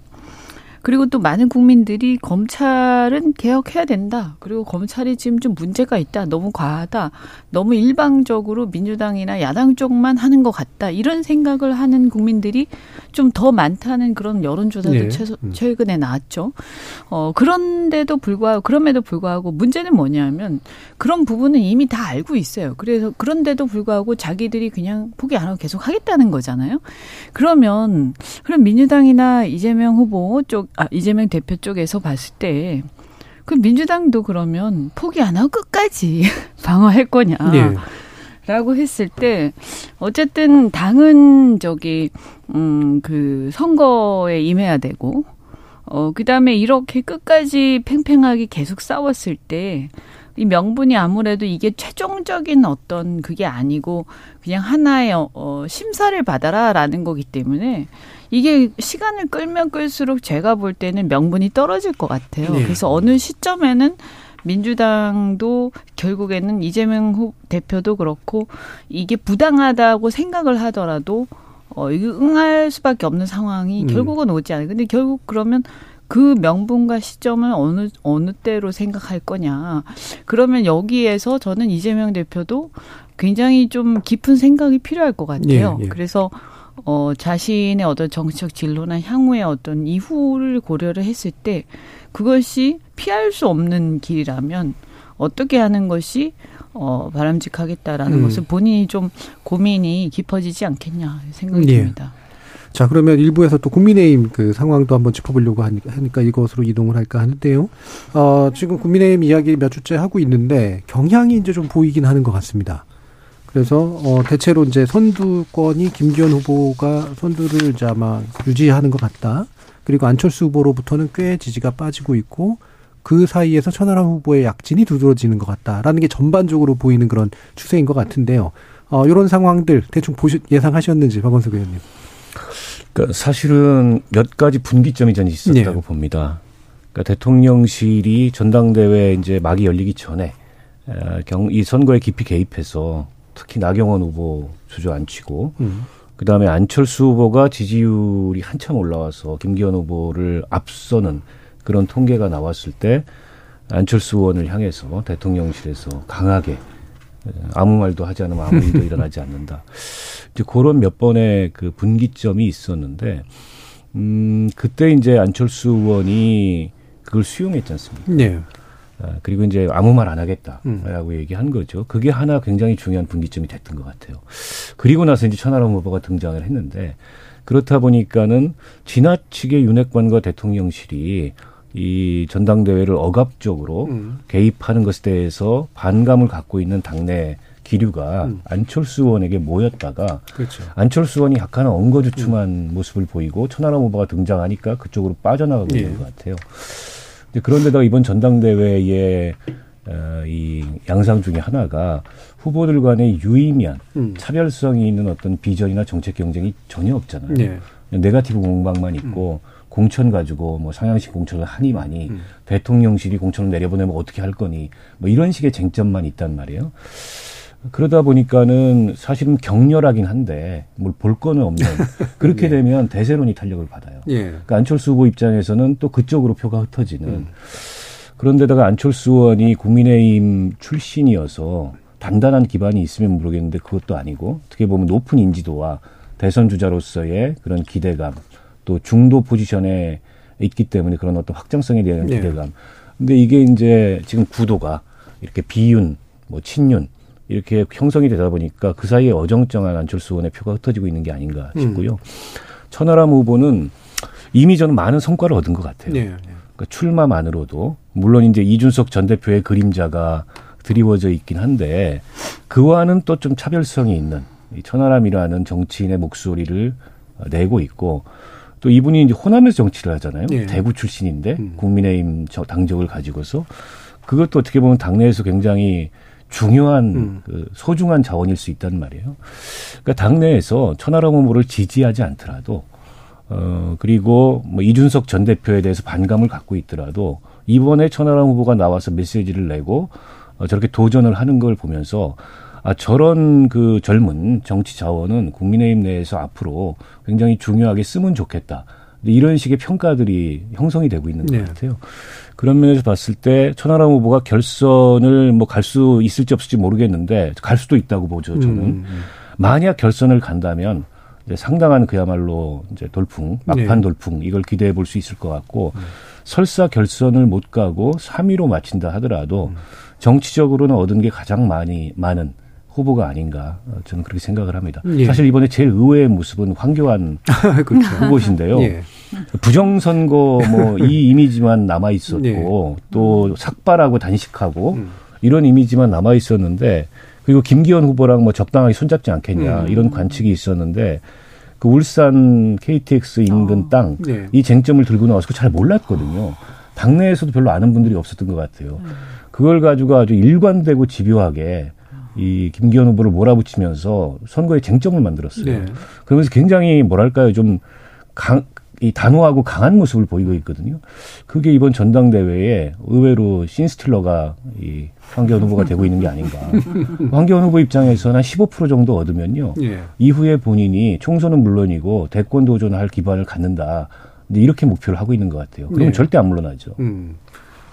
그리고 또 많은 국민들이 검찰은 개혁해야 된다. 그리고 검찰이 지금 좀 문제가 있다. 너무 과하다. 너무 일방적으로 민주당이나 야당 쪽만 하는 것 같다. 이런 생각을 하는 국민들이 좀 더 많다는 그런 여론조사도 네. 최소, 음. 최근에 나왔죠. 어, 그런데도 불구하고, 그럼에도 불구하고 문제는 뭐냐면 그런 부분은 이미 다 알고 있어요. 그래서 그런데도 불구하고 자기들이 그냥 포기 안 하고 계속 하겠다는 거잖아요. 그러면, 그럼 민주당이나 이재명 후보 쪽, 아, 이재명 대표 쪽에서 봤을 때, 그 민주당도 그러면 포기 안 하고 끝까지 방어할 거냐. 네. 라고 했을 때 어쨌든 당은 저기 음그 선거에 임해야 되고 어 그다음에 이렇게 끝까지 팽팽하게 계속 싸웠을 때 이 명분이 아무래도 이게 최종적인 어떤 그게 아니고 그냥 하나의 어, 어, 심사를 받아라라는 거기 때문에 이게 시간을 끌면 끌수록 제가 볼 때는 명분이 떨어질 것 같아요. 네. 그래서 어느 시점에는 민주당도 결국에는 이재명 후 대표도 그렇고 이게 부당하다고 생각을 하더라도 어 응할 수밖에 없는 상황이 음. 결국은 오지 않아요. 근데 결국 그러면 그 명분과 시점을 어느 어느 때로 생각할 거냐. 그러면 여기에서 저는 이재명 대표도 굉장히 좀 깊은 생각이 필요할 것 같아요. 예, 예. 그래서 어 자신의 어떤 정치적 진로나 향후의 어떤 이후를 고려를 했을 때 그것이 피할 수 없는 길이라면 어떻게 하는 것이 어 바람직하겠다라는 음. 것을 본인이 좀 고민이 깊어지지 않겠냐 생각이 예. 듭니다. 자, 그러면 일부에서 또 국민의힘 그 상황도 한번 짚어보려고 하니까, 하니까 이것으로 이동을 할까 하는데요. 어, 지금 국민의힘 이야기 몇 주째 하고 있는데 경향이 이제 좀 보이긴 하는 것 같습니다. 그래서 어, 대체로 이제 선두권이 김기현 후보가 선두를 이제 아마 유지하는 것 같다. 그리고 안철수 후보로부터는 꽤 지지가 빠지고 있고 그 사이에서 천하람 후보의 약진이 두드러지는 것 같다라는 게 전반적으로 보이는 그런 추세인 것 같은데요. 어, 이런 상황들 대충 보시, 예상하셨는지 박원석 의원님. 그러니까 사실은 몇 가지 분기점이 저는 있었다고 네. 봅니다. 그러니까 대통령실이 전당대회 이제 막이 열리기 전에 어, 경, 이 선거에 깊이 개입해서 특히 나경원 후보 주저앉히고 음. 그다음에 안철수 후보가 지지율이 한참 올라와서 김기현 후보를 앞서는 그런 통계가 나왔을 때 안철수 의원을 향해서 대통령실에서 강하게 에, 아무 말도 하지 않으면 아무 일도 일어나지 않는다. 이제 그런 몇 번의 그 분기점이 있었는데, 음, 그때 이제 안철수 의원이 그걸 수용했지 않습니까? 네. 아, 그리고 이제 아무 말안 음. 하겠다라고 얘기한 거죠. 그게 하나 굉장히 중요한 분기점이 됐던 것 같아요. 그리고 나서 이제 천하람 후보가 등장을 했는데 그렇다 보니까는 지나치게 윤핵관과 대통령실이 이 전당대회를 억압적으로 음. 개입하는 것에 대해서 반감을 갖고 있는 당내 기류가 음. 안철수 의원에게 모였다가 그렇죠. 안철수 의원이 약간 엉거주춤한 모습을 보이고 천하람 후보가 등장하니까 그쪽으로 빠져나가고 예. 있는 것 같아요. 그런데다가 이번 전당대회의 어, 이 양상 중에 하나가 후보들 간의 유의미한 음. 차별성이 있는 어떤 비전이나 정책 경쟁이 전혀 없잖아요. 네. 네가티브 공방만 있고 공천 가지고 뭐 상향식 공천을 하니 많이 음. 대통령실이 공천을 내려보내면 어떻게 할 거니 뭐 이런 식의 쟁점만 있단 말이에요. 그러다 보니까는 사실은 격렬하긴 한데 뭘 볼 거는 없는 그렇게 네. 되면 대세론이 탄력을 받아요. 예. 그러니까 안철수 후보 입장에서는 또 그쪽으로 표가 흩어지는 음. 그런데다가 안철수 의원이 국민의힘 출신이어서 단단한 기반이 있으면 모르겠는데 그것도 아니고 어떻게 보면 높은 인지도와 대선 주자로서의 그런 기대감 또 중도 포지션에 있기 때문에 그런 어떤 확장성에 대한 네. 기대감. 근데 이게 이제 지금 구도가 이렇게 비윤, 뭐 친윤 이렇게 형성이 되다 보니까 그 사이에 어정쩡한 안철수 의원의 표가 흩어지고 있는 게 아닌가 싶고요. 천하람 후보는 이미 저는 많은 성과를 얻은 것 같아요. 네. 그러니까 출마만으로도 물론 이제 이준석 전 대표의 그림자가 드리워져 있긴 한데 그와는 또 좀 차별성이 있는 이 천하람이라는 정치인의 목소리를 어, 내고 있고 또 이분이 이제 호남에서 정치를 하잖아요. 예. 대구 출신인데 음. 국민의힘 저- 당적을 가지고서 그것도 어떻게 보면 당내에서 굉장히 중요한 음. 그 소중한 자원일 수 있단 말이에요. 그러니까 당내에서 천하람 후보를 지지하지 않더라도 어 그리고 뭐 이준석 전 대표에 대해서 반감을 갖고 있더라도 이번에 천하람 후보가 나와서 메시지를 내고 어, 저렇게 도전을 하는 걸 보면서 아 저런 그 젊은 정치 자원은 국민의힘 내에서 앞으로 굉장히 중요하게 쓰면 좋겠다. 이런 식의 평가들이 형성이 되고 있는 것 네. 같아요. 그런 면에서 봤을 때 천하람 후보가 결선을 뭐 갈 수 있을지 없을지 모르겠는데 갈 수도 있다고 보죠. 저는 음. 만약 결선을 간다면 이제 상당한 그야말로 이제 돌풍, 막판 네. 돌풍 이걸 기대해 볼 수 있을 것 같고 설사 결선을 못 가고 3위로 마친다 하더라도 음. 정치적으로는 얻은 게 가장 많이 많은 후보가 아닌가 어, 저는 그렇게 생각을 합니다. 예. 사실 이번에 제일 의외의 모습은 황교안 그렇죠. 후보신데요. 예. 부정선거 뭐 이 이미지만 남아 있었고 네. 또 삭발하고 단식하고 음. 이런 이미지만 남아 있었는데 그리고 김기현 후보랑 뭐 적당하게 손잡지 않겠냐 음. 이런 관측이 있었는데 그 울산 KTX 인근 어. 땅 네. 이 쟁점을 들고 나와서 잘 몰랐거든요. 당내에서도 별로 아는 분들이 없었던 것 같아요. 그걸 가지고 아주 일관되고 집요하게 이 김기현 후보를 몰아붙이면서 선거의 쟁점을 만들었어요. 네. 그러면서 굉장히 뭐랄까요 좀 강, 이 단호하고 강한 모습을 보이고 있거든요. 그게 이번 전당대회에 의외로 신스틸러가 이 황교안 후보가 되고 있는 게 아닌가. 황교안 후보 입장에서는 한 15% 정도 얻으면요. 예. 이후에 본인이 총선은 물론이고 대권 도전할 기반을 갖는다. 근데 이렇게 목표를 하고 있는 것 같아요. 그러면 네. 절대 안 물러나죠. 음.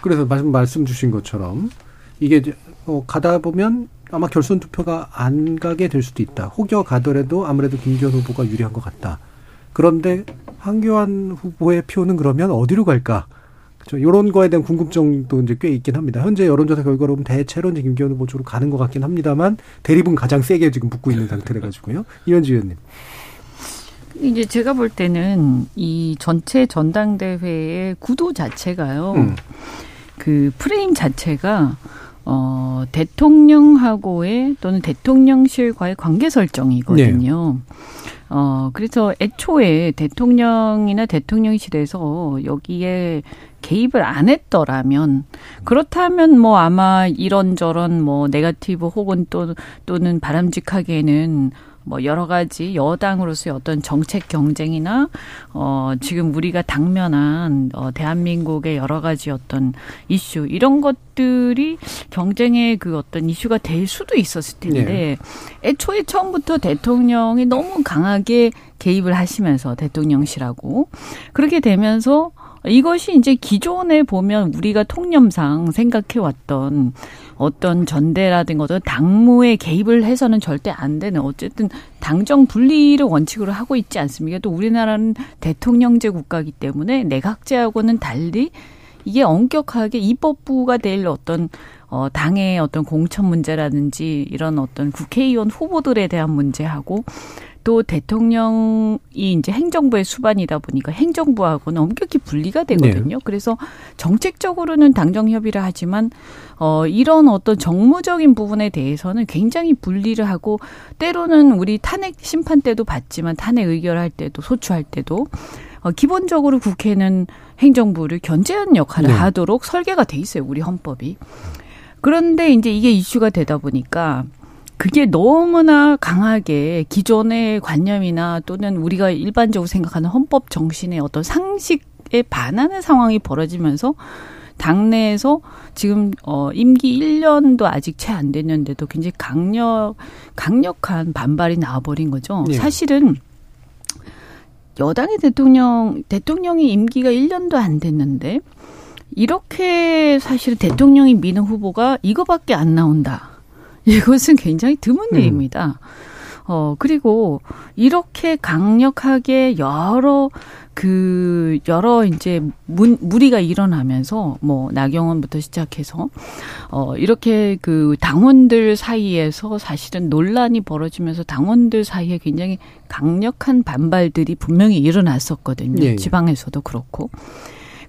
그래서 말씀, 말씀 주신 것처럼 이게 어, 가다 보면 아마 결선 투표가 안 가게 될 수도 있다. 혹여 가더라도 아무래도 김기현 후보가 유리한 것 같다. 그런데 황교안 후보의 표는 그러면 어디로 갈까? 그렇죠. 이런 거에 대한 궁금증도 이제 꽤 있긴 합니다. 현재 여론조사 결과로 보면 대체로 이제 김기현 후보 쪽으로 가는 것 같긴 합니다만 대립은 가장 세게 지금 붙고 있는 상태라 가지고요. 이현지 의원님. 이제 제가 볼 때는 이 전체 전당대회의 구도 자체가요. 음. 그 프레임 자체가 어 대통령하고의 또는 대통령실과의 관계 설정이거든요. 어 그래서 애초에 대통령이나 대통령실에서 여기에 개입을 안 했더라면 그렇다면 뭐 아마 이런저런 뭐 네가티브 혹은 또 또는 바람직하게는 뭐 여러 가지 여당으로서의 어떤 정책 경쟁이나 어 지금 우리가 당면한 어 대한민국의 여러 가지 어떤 이슈 이런 것들이 경쟁의 그 어떤 이슈가 될 수도 있었을 텐데 애초에 처음부터 대통령이 너무 강하게 개입을 하시면서 대통령실하고 그렇게 되면서 이것이 이제 기존에 보면 우리가 통념상 생각해 왔던 어떤 전대라든가 어떤 당무에 개입을 해서는 절대 안 되는 어쨌든 당정 분리를 원칙으로 하고 있지 않습니까? 또 우리나라는 대통령제 국가이기 때문에 내각제하고는 달리 이게 엄격하게 입법부가 될 어떤 어 당의 어떤 공천 문제라든지 이런 어떤 국회의원 후보들에 대한 문제하고 또 대통령이 이제 행정부의 수반이다 보니까 행정부하고는 엄격히 분리가 되거든요. 그래서 정책적으로는 당정 협의를 하지만 어 이런 어떤 정무적인 부분에 대해서는 굉장히 분리를 하고 때로는 우리 탄핵 심판 때도 봤지만 탄핵 의결할 때도 소추할 때도 어 기본적으로 국회는 행정부를 견제하는 역할을 네. 하도록 설계가 돼 있어요. 우리 헌법이. 그런데 이제 이게 이슈가 되다 보니까 그게 너무나 강하게 기존의 관념이나 또는 우리가 일반적으로 생각하는 헌법 정신의 어떤 상식에 반하는 상황이 벌어지면서 당내에서 지금 어 임기 1년도 아직 채 안 됐는데도 굉장히 강력 강력한 반발이 나와버린 거죠. 예. 사실은 여당의 대통령 대통령이 임기가 1년도 안 됐는데 이렇게 사실 대통령이 미는 후보가 이거밖에 안 나온다. 이것은 굉장히 드문 음. 일입니다. 어, 그리고 이렇게 강력하게 여러 그 여러 이제 문, 무리가 일어나면서 뭐 나경원부터 시작해서 어 이렇게 그 당원들 사이에서 사실은 논란이 벌어지면서 당원들 사이에 굉장히 강력한 반발들이 분명히 일어났었거든요. 예, 예. 지방에서도 그렇고.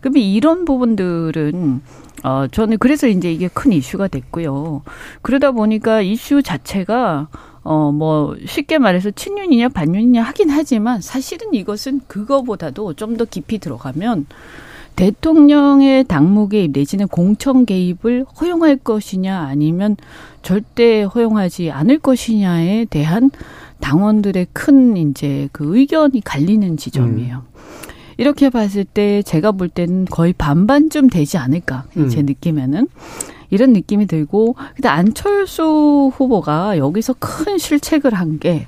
그러면 이런 부분들은 어 저는 그래서 이제 이게 큰 이슈가 됐고요. 그러다 보니까 이슈 자체가 어 뭐 쉽게 말해서 친윤이냐 반윤이냐 하긴 하지만 사실은 이것은 그거보다도 좀 더 깊이 들어가면 대통령의 당무 개입 내지는 공천 개입을 허용할 것이냐 아니면 절대 허용하지 않을 것이냐에 대한 당원들의 큰 이제 그 의견이 갈리는 지점이에요. 이렇게 봤을 때 제가 볼 때는 거의 반반쯤 되지 않을까 제 음. 느낌에는 이런 느낌이 들고 근데 안철수 후보가 여기서 큰 실책을 한 게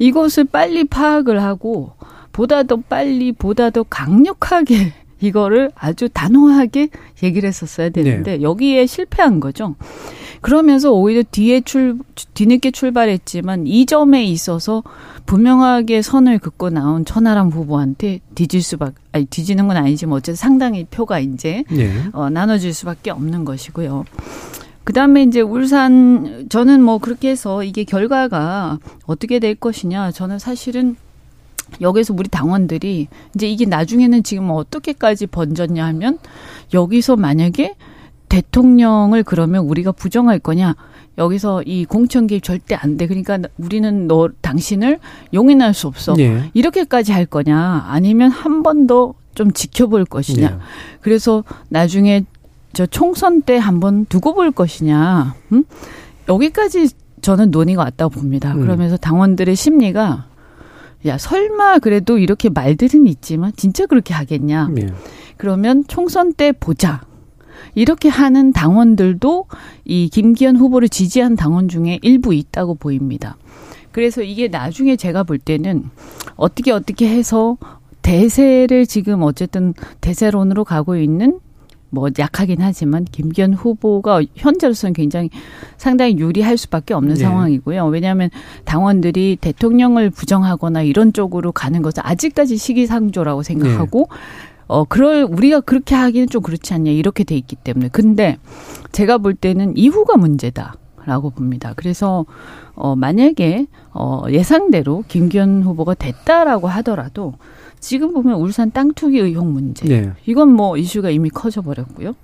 이것을 빨리 파악을 하고 보다 더 빨리, 보다 더 강력하게 이거를 아주 단호하게 얘기를 했었어야 되는데 네. 여기에 실패한 거죠. 그러면서 오히려 뒤에 출 뒤늦게 출발했지만 이 점에 있어서 분명하게 선을 긋고 나온 천하람 후보한테 뒤질 수밖 아니 뒤지는 건 아니지만 어쨌든 상당히 표가 이제 네. 어, 나눠질 수밖에 없는 것이고요. 그다음에 이제 울산 저는 뭐 그렇게 해서 이게 결과가 어떻게 될 것이냐 저는 사실은 여기서 우리 당원들이 이제 이게 나중에는 지금 어떻게까지 번졌냐 하면 여기서 만약에 대통령을 그러면 우리가 부정할 거냐? 여기서 이 공천 개입 절대 안 돼. 그러니까 우리는 너 당신을 용인할 수 없어. 네. 이렇게까지 할 거냐? 아니면 한 번 더 좀 지켜볼 것이냐? 네. 그래서 나중에 저 총선 때 한 번 두고 볼 것이냐? 음? 여기까지 저는 논의가 왔다고 봅니다. 음. 그러면서 당원들의 심리가 야 설마 그래도 이렇게 말들은 있지만 진짜 그렇게 하겠냐? 네. 그러면 총선 때 보자. 이렇게 하는 당원들도 이 김기현 후보를 지지한 당원 중에 일부 있다고 보입니다. 그래서 이게 나중에 제가 볼 때는 어떻게 어떻게 해서 대세를 지금 어쨌든 대세론으로 가고 있는 뭐 약하긴 하지만 김기현 후보가 현재로서는 굉장히 상당히 유리할 수밖에 없는 네. 상황이고요. 왜냐하면 당원들이 대통령을 부정하거나 이런 쪽으로 가는 것은 아직까지 시기상조라고 생각하고 네. 어, 그럴, 우리가 그렇게 하기는 좀 그렇지 않냐, 이렇게 돼 있기 때문에. 근데 제가 볼 때는 이후가 문제다. 라고 봅니다. 그래서 어 만약에 어 예상대로 김기현 후보가 됐다라고 하더라도 지금 보면 울산 땅 투기 의혹 문제 네. 이건 뭐 이슈가 이미 커져 버렸고요.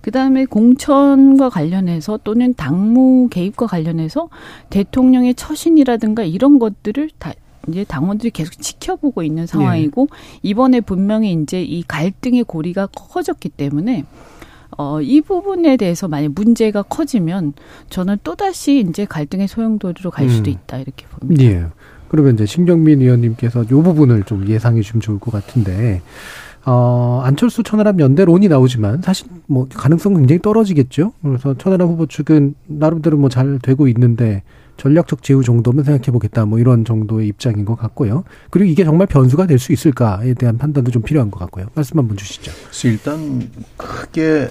그다음에 공천과 관련해서 또는 당무 개입과 관련해서 대통령의 처신이라든가 이런 것들을 다 이제 당원들이 계속 지켜보고 있는 상황이고 네. 이번에 분명히 이제 이 갈등의 고리가 커졌기 때문에 어, 이 부분에 대해서 만약 문제가 커지면 저는 또다시 이제 갈등의 소용돌이로 갈 수도 음. 있다 이렇게 봅니다. 예. 그러면 이제 신경민 의원님께서 이 부분을 좀 예상해 주면 좋을 것 같은데 어, 안철수 천하람 연대론이 나오지만 사실 뭐 가능성 굉장히 떨어지겠죠. 그래서 천하람 후보 측은 나름대로 뭐 잘 되고 있는데 전략적 제휴 정도면 생각해 보겠다. 뭐 이런 정도의 입장인 것 같고요. 그리고 이게 정말 변수가 될 수 있을까에 대한 판단도 좀 필요한 것 같고요. 말씀 한번 주시죠. 일단 크게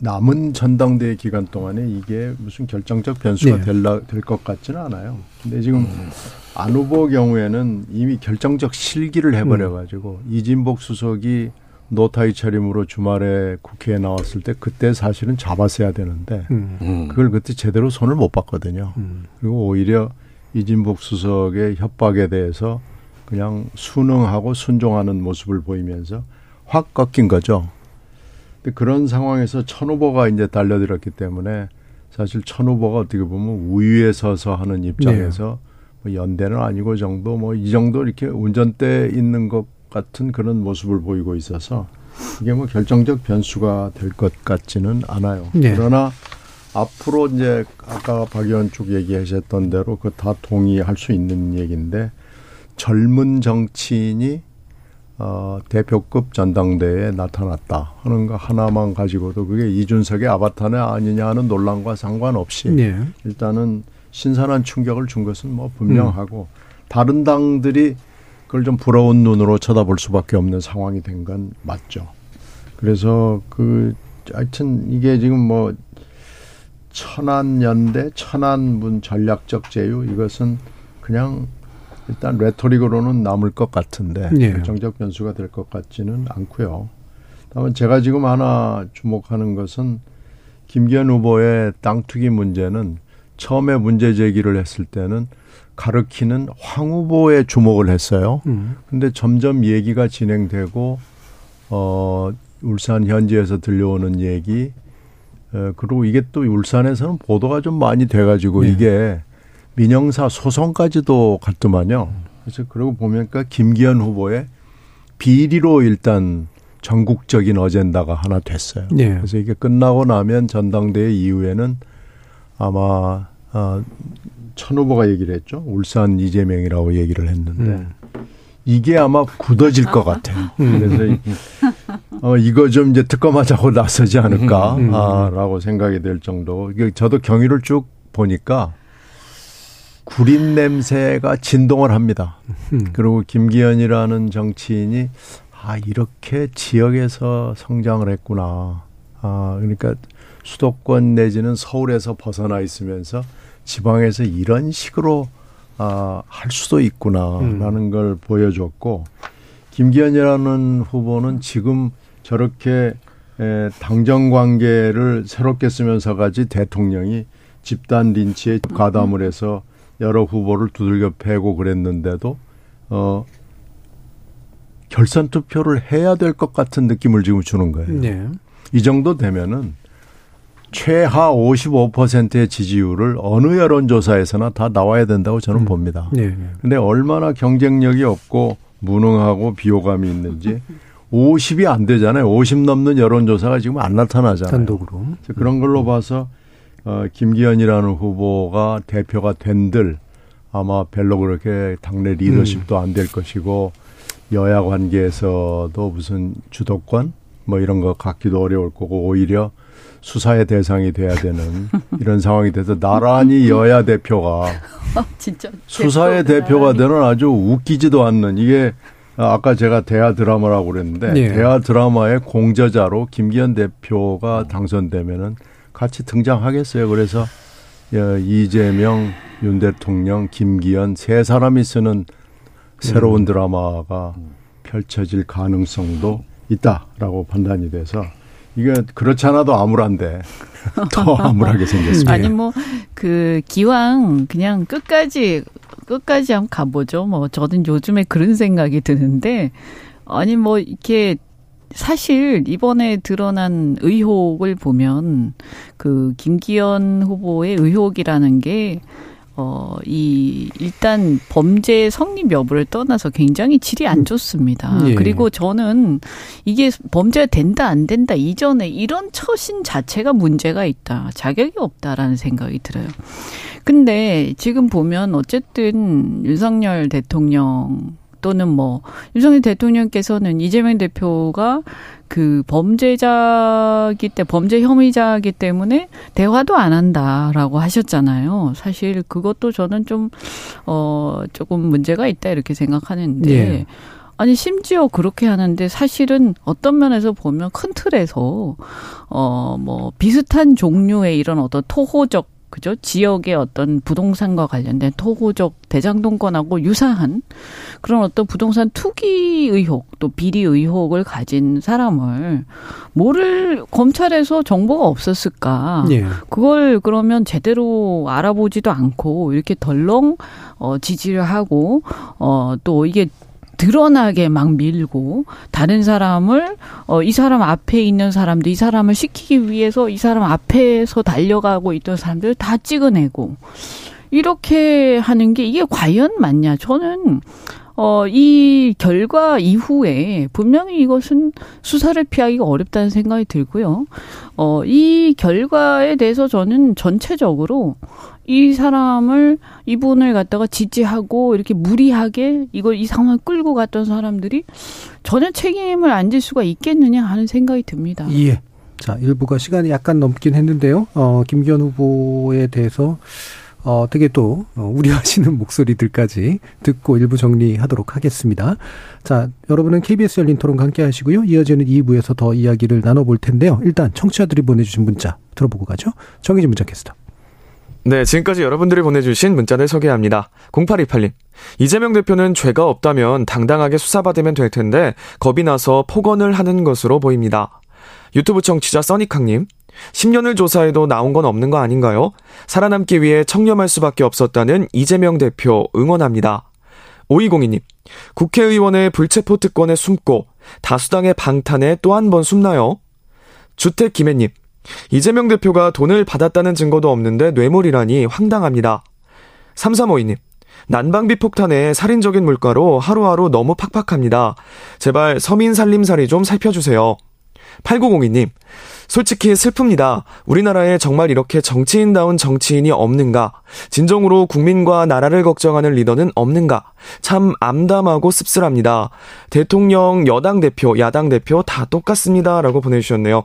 남은 전당대회 기간 동안에 이게 무슨 결정적 변수가 네. 될것 같지는 않아요. 근데 지금 음. 안 후보 경우에는 이미 결정적 실기를 해버려가지고 음. 이진복 수석이 노타이 차림으로 주말에 국회에 나왔을 때 그때 사실은 잡았어야 되는데 음. 음. 그걸 그때 제대로 손을 못 봤거든요. 음. 그리고 오히려 이진복 수석의 협박에 대해서 그냥 순응하고 순종하는 모습을 보이면서 확 꺾인 거죠. 그런 상황에서 천 후보가 이제 달려들었기 때문에 사실 천 후보가 어떻게 보면 우위에 서서 하는 입장에서 네. 뭐 연대는 아니고 정도 뭐 이 정도 이렇게 운전대 있는 것 같은 그런 모습을 보이고 있어서 이게 뭐 결정적 변수가 될 것 같지는 않아요. 네. 그러나 앞으로 이제 아까 박 의원 쪽 얘기하셨던 대로 그 다 동의할 수 있는 얘기인데 젊은 정치인이 어, 대표급 전당대회에 나타났다 하는 거 하나만 가지고도 그게 이준석의 아바타냐 아니냐 하는 논란과 상관없이 네. 일단은 신선한 충격을 준 것은 뭐 분명하고 음. 다른 당들이 그걸 좀 부러운 눈으로 쳐다볼 수밖에 없는 상황이 된 건 맞죠. 그래서 그 하여튼 이게 지금 뭐 천안연대 천안문 전략적 제휴 이것은 그냥 일단 레토릭으로는 남을 것 같은데 예. 결정적 변수가 될 것 같지는 않고요. 다만 제가 지금 하나 주목하는 것은 김기현 후보의 땅 투기 문제는 처음에 문제 제기를 했을 때는 가르키는 황 후보에 주목을 했어요. 음. 근데 점점 얘기가 진행되고 어 울산 현지에서 들려오는 얘기 어, 그리고 이게 또 울산에서는 보도가 좀 많이 돼가지고 네. 이게 민영사 소송까지도 갔더만요. 그래서 그러고 보니까 그러니까 김기현 후보의 비리로 일단 전국적인 어젠다가 하나 됐어요. 네. 그래서 이게 끝나고 나면 전당대회 이후에는 아마 어, 천 후보가 얘기를 했죠. 울산 이재명이라고 얘기를 했는데 음. 이게 아마 굳어질 것 같아요. 음. 그래서 어, 이거 좀 이제 특검하자고 나서지 않을까라고 음. 아, 생각이 될 정도. 저도 경위를 쭉 보니까 구린 냄새가 진동을 합니다. 음. 그리고 김기현이라는 정치인이 아 이렇게 지역에서 성장을 했구나. 아 그러니까 수도권 내지는 서울에서 벗어나 있으면서 지방에서 이런 식으로 아, 할 수도 있구나라는 음. 걸 보여줬고 김기현이라는 후보는 지금 저렇게 에, 당정 관계를 새롭게 쓰면서까지 대통령이 집단 린치에 가담을 해서 여러 후보를 두들겨 패고 그랬는데도 어 결선 투표를 해야 될 것 같은 느낌을 지금 주는 거예요. 네. 이 정도 되면은 최하 55%의 지지율을 어느 여론조사에서나 다 나와야 된다고 저는 음. 봅니다. 네. 근데 얼마나 경쟁력이 없고 무능하고 비호감이 있는지 50이 안 되잖아요. 50 넘는 여론조사가 지금 안 나타나잖아요. 단독으로. 그런 걸로 봐서 어, 김기현이라는 후보가 대표가 된들 아마 별로 그렇게 당내 리더십도 음. 안될 것이고 여야 관계에서도 무슨 주도권 뭐 이런 거 갖기도 어려울 거고 오히려 수사의 대상이 돼야 되는 이런 상황이 돼서 나란히 여야 대표가 진짜 수사의 대표가 되는 아주 웃기지도 않는 이게 아까 제가 대하 드라마라고 그랬는데 네. 대하 드라마의 공저자로 김기현 대표가 당선되면은 같이 등장하겠어요. 그래서 이재명, 윤 대통령, 김기현 세 사람이 쓰는 새로운 음. 드라마가 펼쳐질 가능성도 있다라고 판단이 돼서 이게 그렇지 않아도 암울한데 더 암울하게 생겼습니다. 아니 뭐 그 기왕 그냥 끝까지 끝까지 한번 가보죠. 뭐 저는 요즘에 그런 생각이 드는데 아니 뭐 이렇게 사실 이번에 드러난 의혹을 보면 그 김기현 후보의 의혹이라는 게 어, 이, 일단 범죄 성립 여부를 떠나서 굉장히 질이 안 좋습니다. 예. 그리고 저는 이게 범죄가 된다, 안 된다 이전에 이런 처신 자체가 문제가 있다. 자격이 없다라는 생각이 들어요. 근데 지금 보면 어쨌든 윤석열 대통령 또는 뭐 윤석열 대통령께서는 이재명 대표가 그 범죄자기 때 범죄 혐의자기 때문에 대화도 안 한다라고 하셨잖아요. 사실 그것도 저는 좀 어 조금 문제가 있다 이렇게 생각하는데 예. 아니 심지어 그렇게 하는데 사실은 어떤 면에서 보면 큰 틀에서 어 뭐 비슷한 종류의 이런 어떤 토호적 그죠? 지역의 어떤 부동산과 관련된 토호적 대장동권하고 유사한 그런 어떤 부동산 투기 의혹 또 비리 의혹을 가진 사람을 뭐를 검찰에서 정보가 없었을까? 예. 그걸 그러면 제대로 알아보지도 않고 이렇게 덜렁 어 지지를 하고 어또 이게 드러나게 막 밀고 다른 사람을 어 이 사람 앞에 있는 사람도 이 사람을 시키기 위해서 이 사람 앞에서 달려가고 있던 사람들 다 찍어내고 이렇게 하는 게 이게 과연 맞냐? 저는 어, 이 결과 이후에 분명히 이것은 수사를 피하기가 어렵다는 생각이 들고요. 어, 이 결과에 대해서 저는 전체적으로 이 사람을 이분을 갖다가 지지하고 이렇게 무리하게 이걸 이 상황을 끌고 갔던 사람들이 전혀 책임을 안 질 수가 있겠느냐 하는 생각이 듭니다. 예. 자, 일부가 시간이 약간 넘긴 했는데요. 어, 김기현 후보에 대해서 어, 되게 또 어, 우려하시는 목소리들까지 듣고 일부 정리하도록 하겠습니다. 자, 여러분은 KBS 열린 토론 함께 하시고요. 이어지는 2부에서 더 이야기를 나눠볼 텐데요. 일단 청취자들이 보내주신 문자 들어보고 가죠. 정의진 문자 캐스터. 네, 지금까지 여러분들이 보내주신 문자를 소개합니다. 0828님. 이재명 대표는 죄가 없다면 당당하게 수사받으면 될 텐데 겁이 나서 폭언을 하는 것으로 보입니다. 유튜브 청취자 써니캉님. 10년을 조사해도 나온 건 없는 거 아닌가요? 살아남기 위해 청렴할 수밖에 없었다는 이재명 대표 응원합니다. 5202님, 국회의원의 불체포 특권에 숨고 다수당의 방탄에 또 한 번 숨나요? 주택 김해님, 이재명 대표가 돈을 받았다는 증거도 없는데 뇌물이라니 황당합니다. 3352님, 난방비 폭탄에 살인적인 물가로 하루하루 너무 팍팍합니다. 제발 서민 살림살이 좀 살펴주세요. 8902님, 솔직히 슬픕니다. 우리나라에 정말 이렇게 정치인다운 정치인이 없는가? 진정으로 국민과 나라를 걱정하는 리더는 없는가? 참 암담하고 씁쓸합니다. 대통령, 여당 대표, 야당 대표 다 똑같습니다. 라고 보내주셨네요.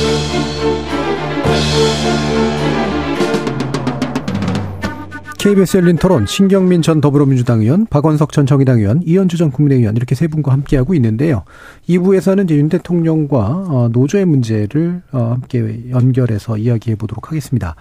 KBS 열린 토론 신경민 전 더불어민주당 의원, 박원석 전 정의당 의원, 이현주 전 국민의힘 의원 이렇게 세 분과 함께하고 있는데요. 2부에서는 이제 윤 대통령과 어, 노조의 문제를 어, 함께 연결해서 이야기해 보도록 하겠습니다.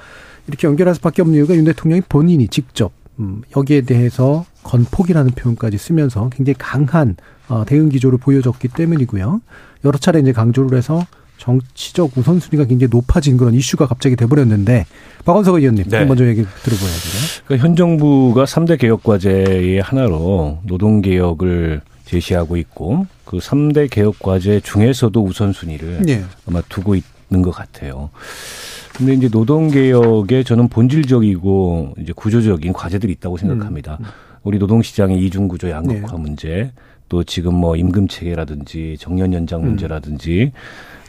이렇게 연결할 수밖에 없는 이유가 윤 대통령이 본인이 직접 음, 여기에 대해서 건폭이라는 표현까지 쓰면서 굉장히 강한 어, 대응 기조를 보여줬기 때문이고요. 여러 차례 이제 강조를 해서 정치적 우선순위가 굉장히 높아진 그런 이슈가 갑자기 돼버렸는데 박원석 의원님 네. 먼저 얘기 들어보야 되요 그러니까 현 정부가 3대 개혁 과제의 하나로 노동 개혁을 제시하고 있고 그 3대 개혁 과제 중에서도 우선순위를 네. 아마 두고 있는 것 같아요. 근데 이제 노동 개혁에 저는 본질적이고 이제 구조적인 과제들이 있다고 생각합니다. 음. 우리 노동 시장의 이중 구조 양극화 네. 문제, 또 지금 뭐 임금 체계라든지 정년 연장 음. 문제라든지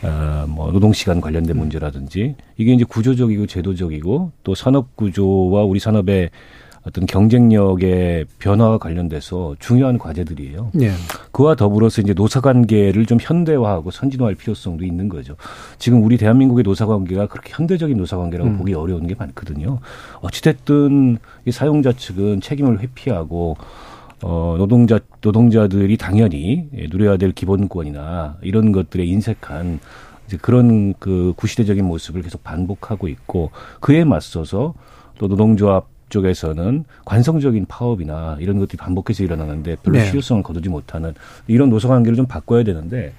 어, 뭐 노동 시간 관련된 문제라든지 이게 이제 구조적이고 제도적이고 또 산업 구조와 우리 산업의 어떤 경쟁력의 변화와 관련돼서 중요한 과제들이에요. 네. 그와 더불어서 이제 노사 관계를 좀 현대화하고 선진화할 필요성도 있는 거죠. 지금 우리 대한민국의 노사 관계가 그렇게 현대적인 노사 관계라고 음. 보기 어려운 게 많거든요. 어찌됐든 이 사용자 측은 책임을 회피하고 어, 노동자, 노동자들이 당연히 예, 누려야 될 기본권이나 이런 것들에 인색한 이제 그런 그 구시대적인 모습을 계속 반복하고 있고 그에 맞서서 또 노동조합 쪽에서는 관성적인 파업이나 이런 것들이 반복해서 일어나는데 별로 네. 실효성을 거두지 못하는 이런 노사 관계를 좀 바꿔야 되는데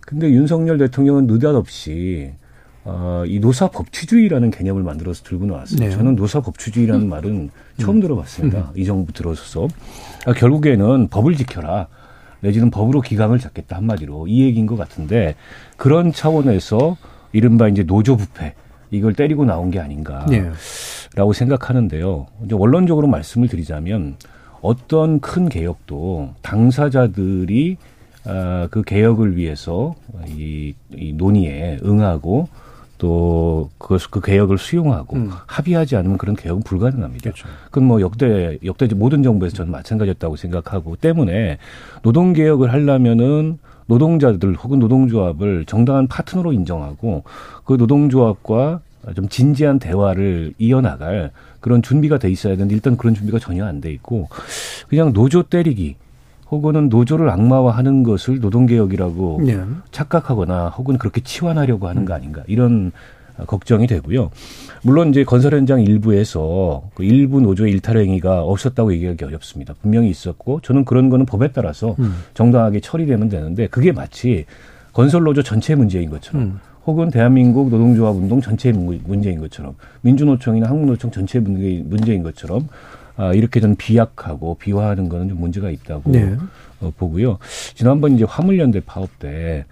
근데 윤석열 대통령은 느닷없이 어, 이 노사 법치주의라는 개념을 만들어서 들고 나왔어요. 네. 저는 노사 법치주의라는 말은 처음 들어봤습니다. 이 정부 들어서서 아, 결국에는 법을 지켜라. 내지는 법으로 기강을 잡겠다 한마디로 이 얘기인 것 같은데 그런 차원에서 이른바 이제 노조 부패 이걸 때리고 나온 게 아닌가. 네. 라고 생각하는데요. 이제 원론적으로 말씀을 드리자면 어떤 큰 개혁도 당사자들이 아, 그 개혁을 위해서 이, 이 논의에 응하고 또 그, 그 개혁을 수용하고 음. 합의하지 않으면 그런 개혁은 불가능합니다. 그렇죠. 그건 뭐 역대 역대 모든 정부에서 저는 마찬가지였다고 생각하고 때문에 노동 개혁을 하려면은 노동자들 혹은 노동조합을 정당한 파트너로 인정하고 그 노동조합과 좀 진지한 대화를 이어나갈 그런 준비가 돼 있어야 되는데 일단 그런 준비가 전혀 안 돼 있고 그냥 노조 때리기 혹은 노조를 악마화하는 것을 노동개혁이라고 네. 착각하거나 혹은 그렇게 치환하려고 하는 거 아닌가 이런 걱정이 되고요. 물론 이제 건설 현장 일부에서 그 일부 노조의 일탈 행위가 없었다고 얘기하기 어렵습니다. 분명히 있었고 저는 그런 거는 법에 따라서 음. 정당하게 처리되면 되는데 그게 마치 건설 노조 전체 문제인 것처럼 음. 혹은 대한민국 노동조합 운동 전체의 문- 문제인 것처럼 민주노총이나 한국노총 전체 문제- 문제인 것처럼 아, 이렇게 좀 비약하고 비화하는 거는 좀 문제가 있다고 네. 어, 보고요. 지난번 이제 화물연대 파업 때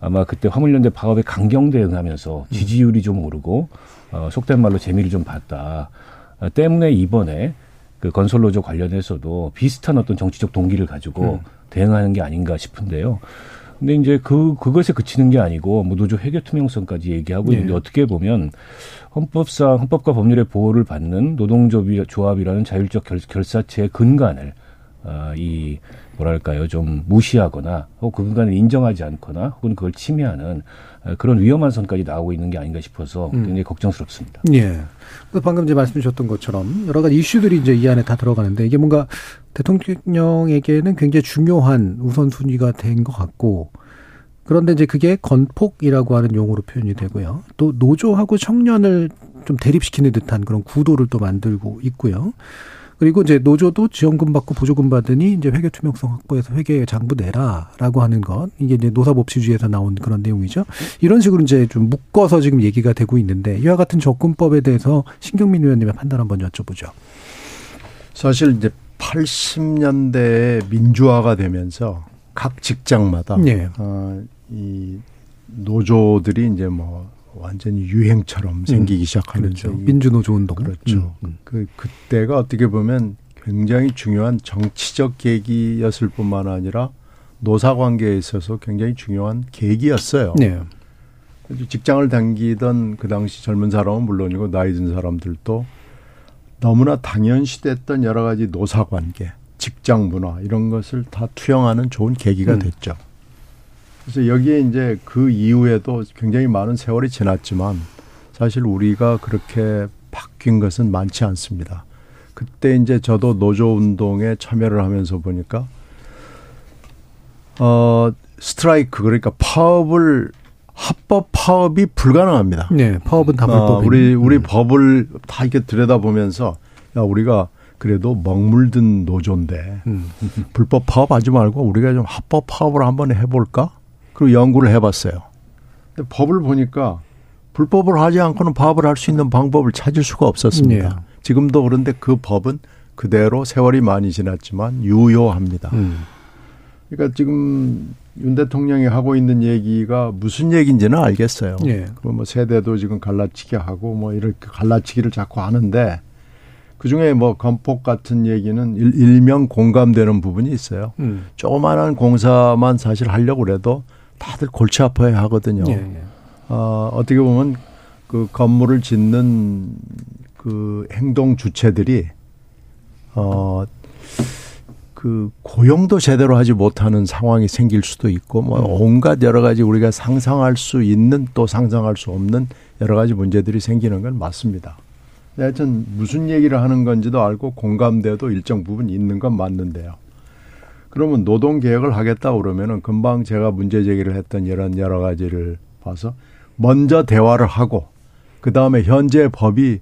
아마 그때 화물연대 파업에 강경 대응하면서 지지율이 좀 오르고 어, 속된 말로 재미를 좀 봤다. 아, 때문에 이번에 그 건설노조 관련해서도 비슷한 어떤 정치적 동기를 가지고 대응하는 게 아닌가 싶은데요. 근데 이제 그 그것에 그치는 게 아니고 뭐 노조 회계 투명성까지 얘기하고 네. 있는데 어떻게 보면 헌법상 헌법과 법률의 보호를 받는 노동조합이라는 자율적 결, 결사체의 근간을 어, 이 뭐랄까요 좀 무시하거나 혹은 그 근간을 인정하지 않거나 혹은 그걸 침해하는 어, 그런 위험한 선까지 나오고 있는 게 아닌가 싶어서 음. 굉장히 걱정스럽습니다. 예. 그 방금 이제 말씀 주셨던 것처럼 여러 가지 이슈들이 이제 이 안에 다 들어가는데 이게 뭔가 대통령에게는 굉장히 중요한 우선순위가 된 것 같고 그런데 이제 그게 건폭이라고 하는 용어로 표현이 되고요. 또 노조하고 청년을 좀 대립시키는 듯한 그런 구도를 또 만들고 있고요. 그리고 이제 노조도 지원금 받고 보조금 받으니 이제 회계 투명성 확보해서 회계 장부 내라라고 하는 것 이게 이제 노사법치주의에서 나온 그런 내용이죠. 이런 식으로 이제 좀 묶어서 지금 얘기가 되고 있는데 이와 같은 접근법에 대해서 신경민 의원님의 판단 한번 여쭤보죠. 사실 이제 80년대에 민주화가 되면서 각 직장마다 네. 어, 이 노조들이 이제 뭐 완전히 유행처럼 생기기 시작하는데 그렇죠. 민주노조 운동. 그렇죠. 음. 그 그때가 어떻게 보면 굉장히 중요한 정치적 계기였을 뿐만 아니라 노사 관계에 있어서 굉장히 중요한 계기였어요. 네. 직장을 당기던 그 당시 젊은 사람은 물론이고 나이 든 사람들도 너무나 당연시됐던 여러 가지 노사 관계, 직장 문화 이런 것을 다 투영하는 좋은 계기가 음. 됐죠. 그래서 여기에 이제 그 이후에도 굉장히 많은 세월이 지났지만 사실 우리가 그렇게 바뀐 것은 많지 않습니다. 그때 이제 저도 노조 운동에 참여를 하면서 보니까 어 스트라이크 그러니까 파업을 합법 파업이 불가능합니다. 네. 파업은 다 어, 불법이. 우리 우리 법을 다 이렇게 들여다보면서 야 우리가 그래도 먹물든 노조인데 음. 불법 파업하지 말고 우리가 좀 합법 파업을 한번 해볼까? 그리고 연구를 해봤어요. 근데 법을 보니까 불법을 하지 않고는 파업을 할 수 있는 방법을 찾을 수가 없었습니다. 네. 지금도 그런데 그 법은 그대로 세월이 많이 지났지만 유효합니다. 음. 그러니까 지금 윤 대통령이 하고 있는 얘기가 무슨 얘기인지는 알겠어요. 예. 그뭐 세대도 지금 갈라치기 하고 뭐 이렇게 갈라치기를 자꾸 하는데 그 중에 뭐 건폭 같은 얘기는 일, 일명 공감되는 부분이 있어요. 음. 조그마한 공사만 사실 하려고 그래도 다들 골치 아파해 하거든요. 예, 예. 어, 어떻게 보면 그 건물을 짓는 그 행동 주체들이 어, 그 고용도 제대로 하지 못하는 상황이 생길 수도 있고 뭐 온갖 여러 가지 우리가 상상할 수 있는 또 상상할 수 없는 여러 가지 문제들이 생기는 건 맞습니다. 하여튼 무슨 얘기를 하는 건지도 알고 공감대도 일정 부분 있는 건 맞는데요. 그러면 노동 개혁을 하겠다 그러면은 금방 제가 문제 제기를 했던 이런 여러 가지를 봐서 먼저 대화를 하고 그 다음에 현재 법이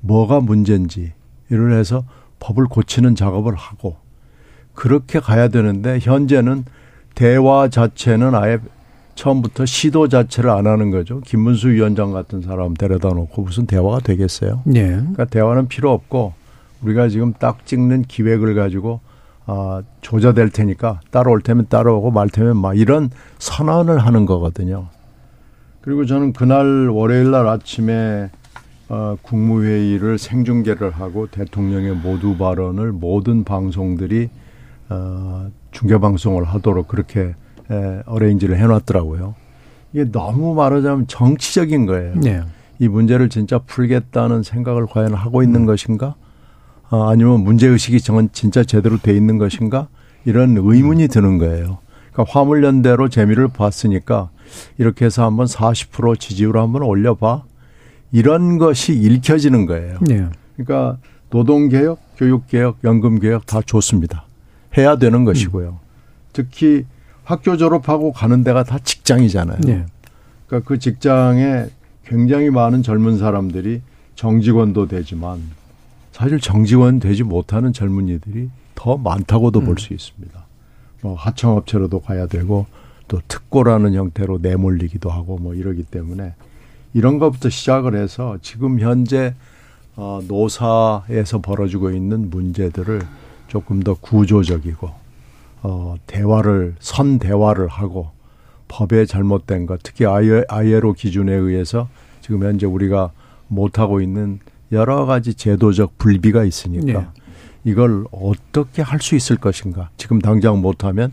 뭐가 문제인지 이를 해서 법을 고치는 작업을 하고 그렇게 가야 되는데 현재는 대화 자체는 아예 처음부터 시도 자체를 안 하는 거죠. 김문수 위원장 같은 사람 데려다 놓고 무슨 대화가 되겠어요? 예. 그러니까 대화는 필요 없고 우리가 지금 딱 찍는 기획을 가지고 아, 조져될 테니까 따라올 테면 따라오고 말 테면 막 이런 선언을 하는 거거든요. 그리고 저는 그날 월요일 날 아침에 어, 국무회의를 생중계를 하고 대통령의 모두 발언을 모든 방송들이 어, 중계 방송을 하도록 그렇게 에, 어레인지를 해놨더라고요. 이게 너무 말하자면 정치적인 거예요. 네. 이 문제를 진짜 풀겠다는 생각을 과연 하고 있는 것인가? 아, 아니면 문제 의식이 정 진짜 제대로 돼 있는 것인가? 이런 의문이 드는 거예요. 그러니까 화물연대로 재미를 봤으니까 이렇게 해서 한번 40% 지지율 한번 올려봐. 이런 것이 읽혀지는 거예요. 네. 그러니까 노동개혁, 교육개혁, 연금개혁 다 좋습니다. 해야 되는 것이고요. 특히 학교 졸업하고 가는 데가 다 직장이잖아요. 네. 그러니까 그 직장에 굉장히 많은 젊은 사람들이 정직원도 되지만 사실 정직원 되지 못하는 젊은이들이 더 많다고도 볼수 있습니다. 뭐 하청업체로도 가야 되고 또 특고라는 형태로 내몰리기도 하고 뭐 이러기 때문에 이런 것부터 시작을 해서 지금 현재 어, 노사에서 벌어지고 있는 문제들을 조금 더 구조적이고 어, 대화를 선 대화를 하고 법의 잘못된 것, 특히 아예, 아예로 기준에 의해서 지금 현재 우리가 못하고 있는 여러 가지 제도적 불비가 있으니까 네. 이걸 어떻게 할 수 있을 것인가. 지금 당장 못하면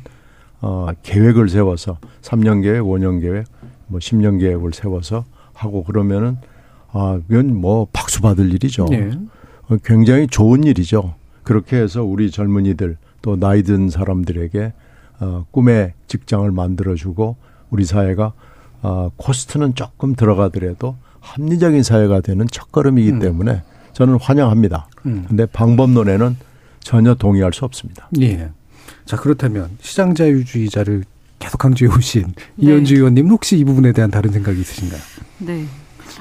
어, 계획을 세워서 3년 계획, 5년 계획, 뭐 10년 계획을 세워서 하고 그러면은 아, 이건 뭐 박수 받을 일이죠. 네. 어, 굉장히 좋은 일이죠. 그렇게 해서 우리 젊은이들 또 나이 든 사람들에게 어, 꿈의 직장을 만들어주고 우리 사회가 어, 코스트는 조금 들어가더라도 합리적인 사회가 되는 첫걸음이기 음. 때문에 저는 환영합니다. 음. 근데 방법론에는 전혀 동의할 수 없습니다. 예. 자, 그렇다면 시장 자유주의자를 계속 강조해 오신 네. 이현주 의원님 혹시 이 부분에 대한 다른 생각이 있으신가요? 네.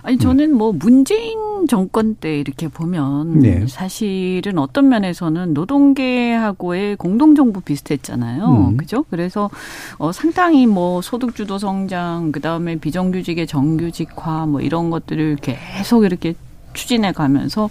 아니 저는 뭐 문재인 정권 때 이렇게 보면 네. 사실은 어떤 면에서는 노동계하고의 공동 정부 비슷했잖아요. 음. 그죠? 그래서 어 상당히 뭐 소득 주도 성장 그다음에 비정규직의 정규직화 뭐 이런 것들을 계속 이렇게 추진해 가면서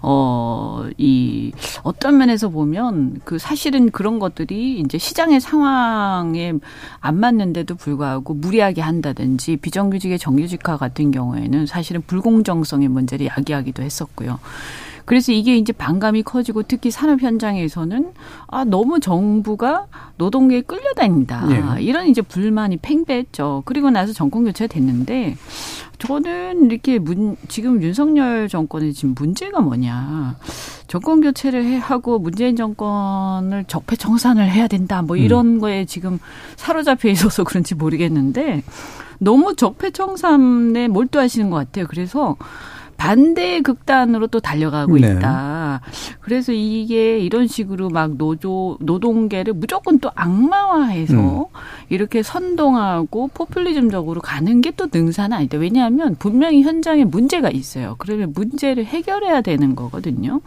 어 이 어떤 면에서 보면 그 사실은 그런 것들이 이제 시장의 상황에 안 맞는데도 불구하고 무리하게 한다든지 비정규직의 정규직화 같은 경우에는 사실은 불공정성의 문제를 야기하기도 했었고요. 그래서 이게 이제 반감이 커지고 특히 산업 현장에서는 아 너무 정부가 노동계에 끌려다닌다 네. 이런 이제 불만이 팽배했죠. 그리고 나서 정권 교체가 됐는데 저는 이렇게 문, 지금 윤석열 정권의 지금 문제가 뭐냐. 정권 교체를 해, 하고 문재인 정권을 적폐 청산을 해야 된다. 뭐 이런 음. 거에 지금 사로잡혀 있어서 그런지 모르겠는데 너무 적폐 청산에 몰두하시는 것 같아요. 그래서 반대 극단으로 또 달려가고 네. 있다. 그래서 이게 이런 식으로 막 노조 노동계를 무조건 또 악마화해서 음. 이렇게 선동하고 포퓰리즘적으로 가는 게 또 능사는 아니다. 왜냐하면 분명히 현장에 문제가 있어요. 그러면 문제를 해결해야 되는 거거든요.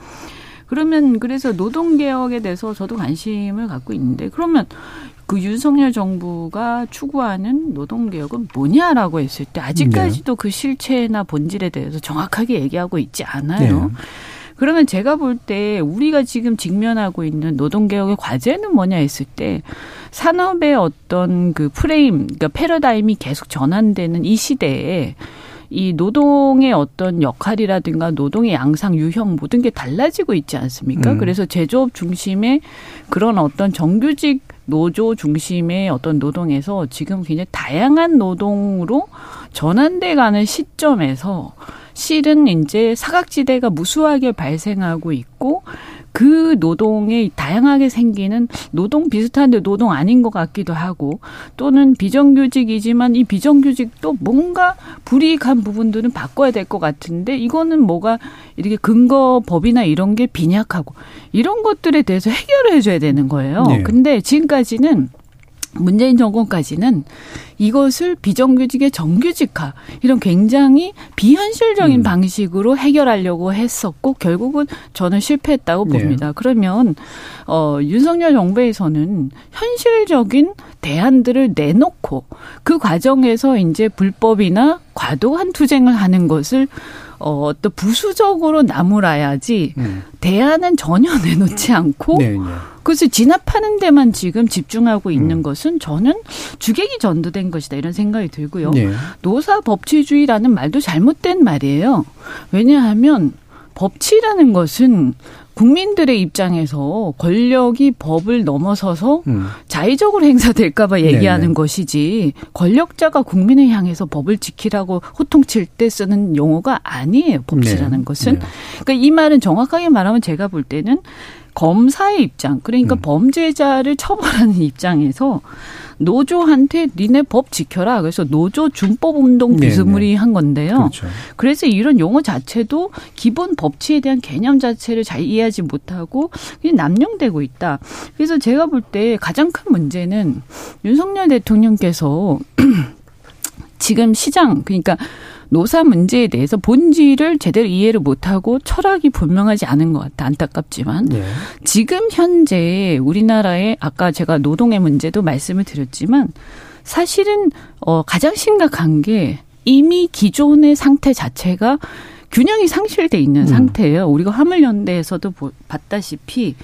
그러면 그래서 노동 개혁에 대해서 저도 관심을 갖고 있는데 그러면 그 윤석열 정부가 추구하는 노동개혁은 뭐냐라고 했을 때 아직까지도 네. 그 실체나 본질에 대해서 정확하게 얘기하고 있지 않아요. 네. 그러면 제가 볼 때 우리가 지금 직면하고 있는 노동개혁의 과제는 뭐냐 했을 때 산업의 어떤 그 프레임, 그러니까 패러다임이 계속 전환되는 이 시대에 이 노동의 어떤 역할이라든가 노동의 양상, 유형 모든 게 달라지고 있지 않습니까? 음. 그래서 제조업 중심의 그런 어떤 정규직 노조 중심의 어떤 노동에서 지금 굉장히 다양한 노동으로 전환돼 가는 시점에서 실은 이제 사각지대가 무수하게 발생하고 있고 그 노동에 다양하게 생기는 노동 비슷한데 노동 아닌 것 같기도 하고 또는 비정규직이지만 이 비정규직도 뭔가 불이익한 부분들은 바꿔야 될 것 같은데 이거는 뭐가 이렇게 근거 법이나 이런 게 빈약하고 이런 것들에 대해서 해결을 해줘야 되는 거예요. 네. 근데 지금까지는 문재인 정권까지는 이것을 비정규직의 정규직화 이런 굉장히 비현실적인 음. 방식으로 해결하려고 했었고 결국은 저는 실패했다고 네. 봅니다. 그러면 어 윤석열 정부에서는 현실적인 대안들을 내놓고 그 과정에서 이제 불법이나 과도한 투쟁을 하는 것을 어, 또 부수적으로 나무라야지 음. 대안은 전혀 내놓지 않고 네, 네. 그것을 진압하는 데만 지금 집중하고 있는 음. 것은 저는 주객이 전도된 것이다 이런 생각이 들고요. 네. 노사 법치주의라는 말도 잘못된 말이에요. 왜냐하면 법치라는 것은 국민들의 입장에서 권력이 법을 넘어서서 음. 자의적으로 행사될까봐 얘기하는 네네. 것이지 권력자가 국민을 향해서 법을 지키라고 호통칠 때 쓰는 용어가 아니에요. 법치라는 네. 것은. 네. 그러니까 이 말은 정확하게 말하면 제가 볼 때는 검사의 입장, 그러니까 음. 범죄자를 처벌하는 입장에서 노조한테 니네 법 지켜라. 그래서 노조 준법 운동 네, 비스무리한 네. 건데요. 그렇죠. 그래서 이런 용어 자체도 기본 법치에 대한 개념 자체를 잘 이해하지 못하고 남용되고 있다. 그래서 제가 볼 때 가장 큰 문제는 윤석열 대통령께서 지금 시장 그러니까 노사 문제에 대해서 본질을 제대로 이해를 못하고 철학이 분명하지 않은 것 같아 안타깝지만 네. 지금 현재 우리나라의 아까 제가 노동의 문제도 말씀을 드렸지만 사실은 어 가장 심각한 게 이미 기존의 상태 자체가 균형이 상실돼 있는 음. 상태예요. 우리가 화물연대에서도 봤다시피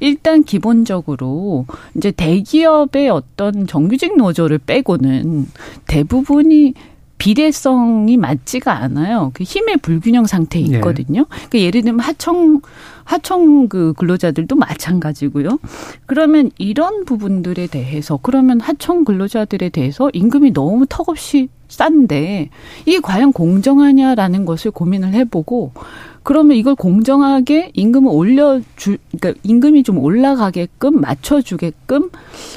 일단 기본적으로 이제 대기업의 어떤 정규직 노조를 빼고는 대부분이 비례성이 맞지가 않아요. 그 힘의 불균형 상태에 예. 있거든요. 네. 그러니까 예를 들면 하청 하청 그 근로자들도 마찬가지고요. 그러면 이런 부분들에 대해서 그러면 하청 근로자들에 대해서 임금이 너무 턱없이 싼데 이게 과연 공정하냐라는 것을 고민을 해보고 그러면 이걸 공정하게 임금을 올려주, 그러니까 임금이 좀 올라가게끔 맞춰주게끔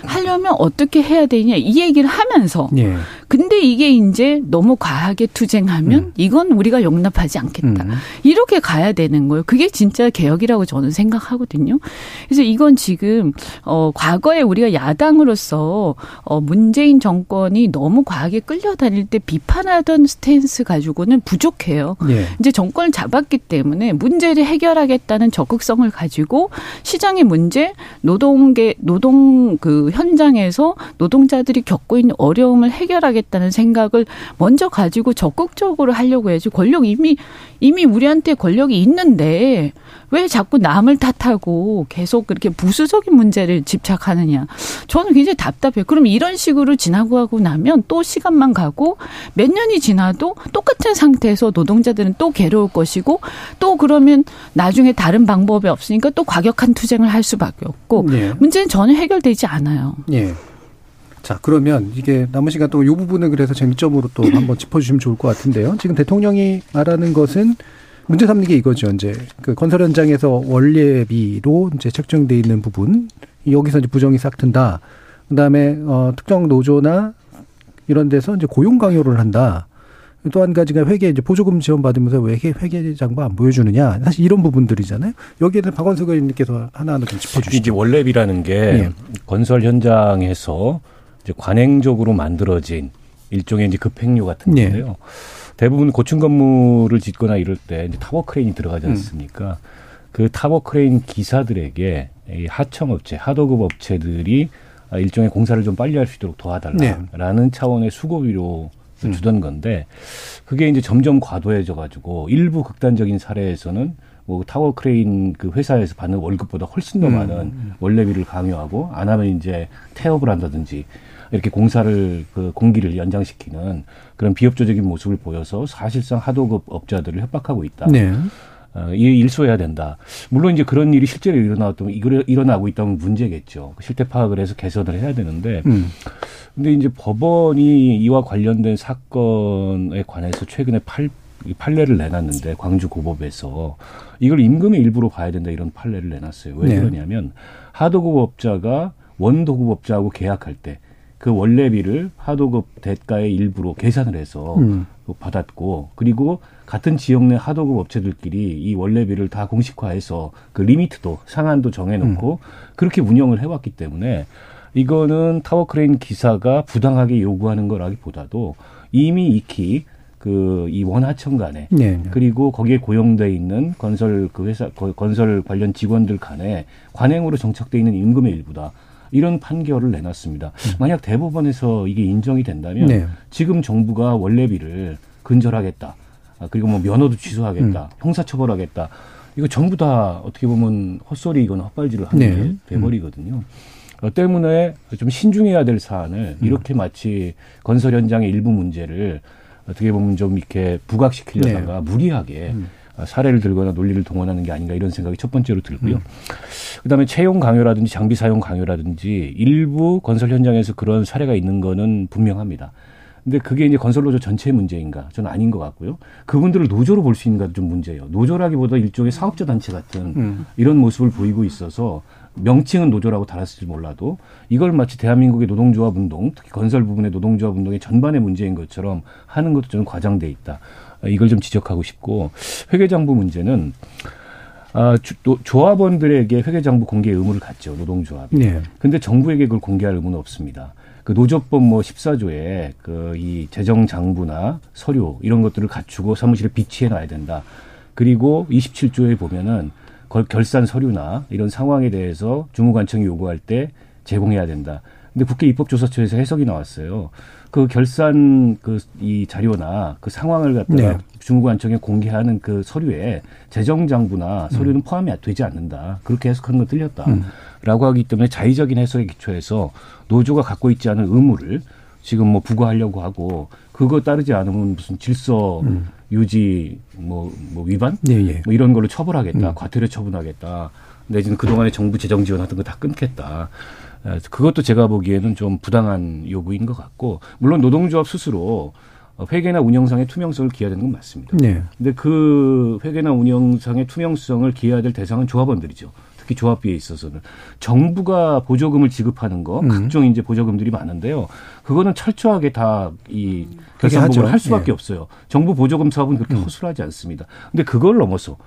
하려면 어떻게 해야 되냐 이 얘기를 하면서. 예. 근데 이게 이제 너무 과하게 투쟁하면 음. 이건 우리가 용납하지 않겠다. 음. 이렇게 가야 되는 거예요. 그게 진짜 개혁 이라고 저는 생각하거든요. 그래서 이건 지금 어 과거에 우리가 야당으로서 어 문재인 정권이 너무 과하게 끌려다닐 때 비판하던 스탠스 가지고는 부족해요. 예. 이제 정권을 잡았기 때문에 문제를 해결하겠다는 적극성을 가지고 시장의 문제, 노동계 노동 그 현장에서 노동자들이 겪고 있는 어려움을 해결하겠다는 생각을 먼저 가지고 적극적으로 하려고 해야지 권력 이미 이미 우리한테 권력이 있는데 왜 자꾸 남을 탓하고 계속 그렇게 부수적인 문제를 집착하느냐. 저는 굉장히 답답해요. 그럼 이런 식으로 지나고 하고 나면 또 시간만 가고 몇 년이 지나도 똑같은 상태에서 노동자들은 또 괴로울 것이고 또 그러면 나중에 다른 방법이 없으니까 또 과격한 투쟁을 할 수밖에 없고 네. 문제는 전혀 해결되지 않아요. 네. 자, 그러면 이게 남은 시간 또이 부분을 그래서 쟁점으로 또 한번 짚어주시면 좋을 것 같은데요. 지금 대통령이 말하는 것은 문제 삼는 게 이거죠. 이제 그 건설 현장에서 원래비로 이제 책정돼 있는 부분 여기서 이제 부정이 싹 튼다. 그다음에 어 특정 노조나 이런 데서 이제 고용 강요를 한다. 또 한 가지가 회계 이제 보조금 지원 받으면서 왜 회계 장부 안 보여주느냐 사실 이런 부분들이잖아요. 여기에 대해서 박원석 의원님께서 하나하나 좀 짚어주시죠. 이제 원래비라는 게 네. 건설 현장에서 이제 관행적으로 만들어진 일종의 이제 급행료 같은 네. 건데요. 네. 대부분 고층 건물을 짓거나 이럴 때 이제 타워 크레인이 들어가지 음. 않습니까? 음. 그 타워 크레인 기사들에게 이 하청 업체, 하도급 업체들이 일종의 공사를 좀 빨리 할 수 있도록 도와달라라는 네. 차원의 수고비로 음. 주던 건데 그게 이제 점점 과도해져 가지고 일부 극단적인 사례에서는 뭐 타워 크레인 그 회사에서 받는 월급보다 훨씬 더 음. 많은 음. 월례비를 강요하고 안 하면 이제 태업을 한다든지 이렇게 공사를 그 공기를 연장시키는 그런 비협조적인 모습을 보여서 사실상 하도급 업자들을 협박하고 있다. 네. 어, 이 일소해야 된다. 물론 이제 그런 일이 실제로 일어나도 일어나고 있다면 문제겠죠. 실태 파악을 해서 개선을 해야 되는데, 음. 근데 이제 법원이 이와 관련된 사건에 관해서 최근에 팔 판례를 내놨는데 광주 고법에서 이걸 임금의 일부로 봐야 된다 이런 판례를 내놨어요. 왜 네. 그러냐면 하도급 업자가 원도급 업자하고 계약할 때 그 월례비를 하도급 대가의 일부로 계산을 해서 음. 받았고 그리고 같은 지역 내 하도급 업체들끼리 이 월례비를 다 공식화해서 그 limit도 상한도 정해놓고 음. 그렇게 운영을 해왔기 때문에 이거는 타워크레인 기사가 부당하게 요구하는 거라기보다도 이미 익히 그 이 원하청 간에 네, 네. 그리고 거기에 고용돼 있는 건설 그 회사 건설 관련 직원들 간에 관행으로 정착돼 있는 임금의 일부다. 이런 판결을 내놨습니다. 음. 만약 대법원에서 이게 인정이 된다면 네. 지금 정부가 원래비를 근절하겠다. 아, 그리고 뭐 면허도 취소하겠다. 음. 형사처벌하겠다. 이거 전부 다 어떻게 보면 헛소리이거나 헛발질을 하는 네. 게 돼버리거든요. 어, 때문에 좀 신중해야 될 사안을 음. 이렇게 마치 건설 현장의 일부 문제를 어떻게 보면 좀 이렇게 부각시키려다가 네. 무리하게 음. 사례를 들거나 논리를 동원하는 게 아닌가 이런 생각이 첫 번째로 들고요. 음. 그다음에 채용 강요라든지 장비 사용 강요라든지 일부 건설 현장에서 그런 사례가 있는 거는 분명합니다. 근데 그게 이제 건설 노조 전체의 문제인가? 저는 아닌 것 같고요. 그분들을 노조로 볼 수 있는가도 좀 문제예요. 노조라기보다 일종의 사업자 단체 같은 음. 이런 모습을 보이고 있어서 명칭은 노조라고 달았을지 몰라도 이걸 마치 대한민국의 노동조합 운동, 특히 건설 부분의 노동조합 운동의 전반의 문제인 것처럼 하는 것도 저는 과장돼 있다. 이걸 좀 지적하고 싶고 회계장부 문제는 아, 주, 또 조합원들에게 회계장부 공개 의무를 갖죠 노동조합이. 네. 근데 정부에게 그걸 공개할 의무는 없습니다. 그 노조법 뭐 14조에 그 이 재정 장부나 서류 이런 것들을 갖추고 사무실에 비치해 놔야 된다. 그리고 27조에 보면은 결산 서류나 이런 상황에 대해서 주무관청이 요구할 때 제공해야 된다. 근데 국회 입법조사처에서 해석이 나왔어요. 그 결산 그 이 자료나 그 상황을 갖다가 네. 중국관청에 공개하는 그 서류에 재정 장부나 서류는 음. 포함이 되지 않는다. 그렇게 해석하는 건 틀렸다. 음. 라고 하기 때문에 자의적인 해석에 기초해서 노조가 갖고 있지 않은 의무를 지금 뭐 부과하려고 하고 그거 따르지 않으면 무슨 질서 음. 유지 뭐, 뭐 위반 예, 예. 뭐 이런 걸로 처벌하겠다. 음. 과태료 처분하겠다. 내지는 그동안에 정부 재정 지원하던 거 다 끊겠다. 그것도 제가 보기에는 좀 부당한 요구인 것 같고 물론 노동조합 스스로 회계나 운영상의 투명성을 기해야 되는 건 맞습니다. 네. 근데 그 회계나 운영상의 투명성을 기해야 될 대상은 조합원들이죠. 특히 조합비에 있어서는 정부가 보조금을 지급하는 거 음. 각종 이제 보조금들이 많은데요. 그거는 철저하게 다이 결산복을 할 수밖에 네. 없어요. 정부 보조금 사업은 그렇게 음. 허술하지 않습니다. 근데 그걸 넘어서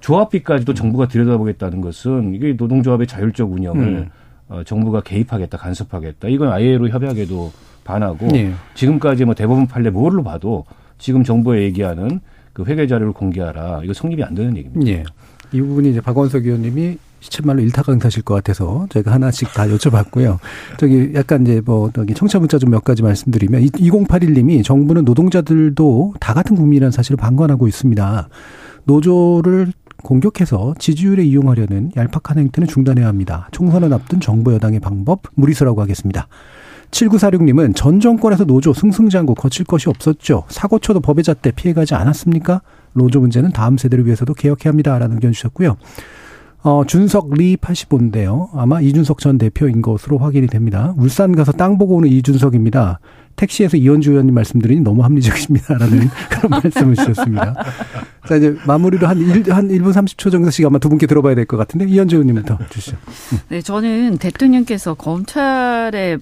조합비까지도 정부가 들여다보겠다는 것은 이게 노동조합의 자율적 운영을 음. 어, 정부가 개입하겠다, 간섭하겠다. 이건 ILO 협약에도 반하고 예. 지금까지 뭐 대법원 판례 뭐로 봐도 지금 정부가 얘기하는 그 회계 자료를 공개하라 이거 성립이 안 되는 얘기입니다. 예. 이 부분이 이제 박원석 의원님이 시쳇말로 일타강사실 것 같아서 저희가 하나씩 다 여쭤봤고요. 저기 약간 이제 뭐 저기 청취자 문자 좀 몇 가지 말씀드리면 2081님이 정부는 노동자들도 다 같은 국민이라는 사실을 방관하고 있습니다. 노조를 공격해서 지지율에 이용하려는 얄팍한 행태는 중단해야 합니다. 총선을 앞둔 정부 여당의 방법 무리수라고 하겠습니다. 7946님은 전 정권에서 노조 승승장구 거칠 것이 없었죠. 사고쳐도 법의 잣대 피해가지 않았습니까? 노조 문제는 다음 세대를 위해서도 개혁해야 합니다 라는 의견 주셨고요. 어, 준석 리 85인데요. 아마 이준석 전 대표인 것으로 확인이 됩니다. 울산 가서 땅 보고 오는 이준석입니다. 택시에서 이현주 의원님 말씀드리니 너무 합리적이십니다라는 그런 말씀을 주셨습니다. 자, 이제 마무리로 한 1, 한 1분 30초 정도씩 아마 두 분께 들어봐야 될 것 같은데 이현주 의원님부터 주시죠. 네, 저는 대통령께서 검찰에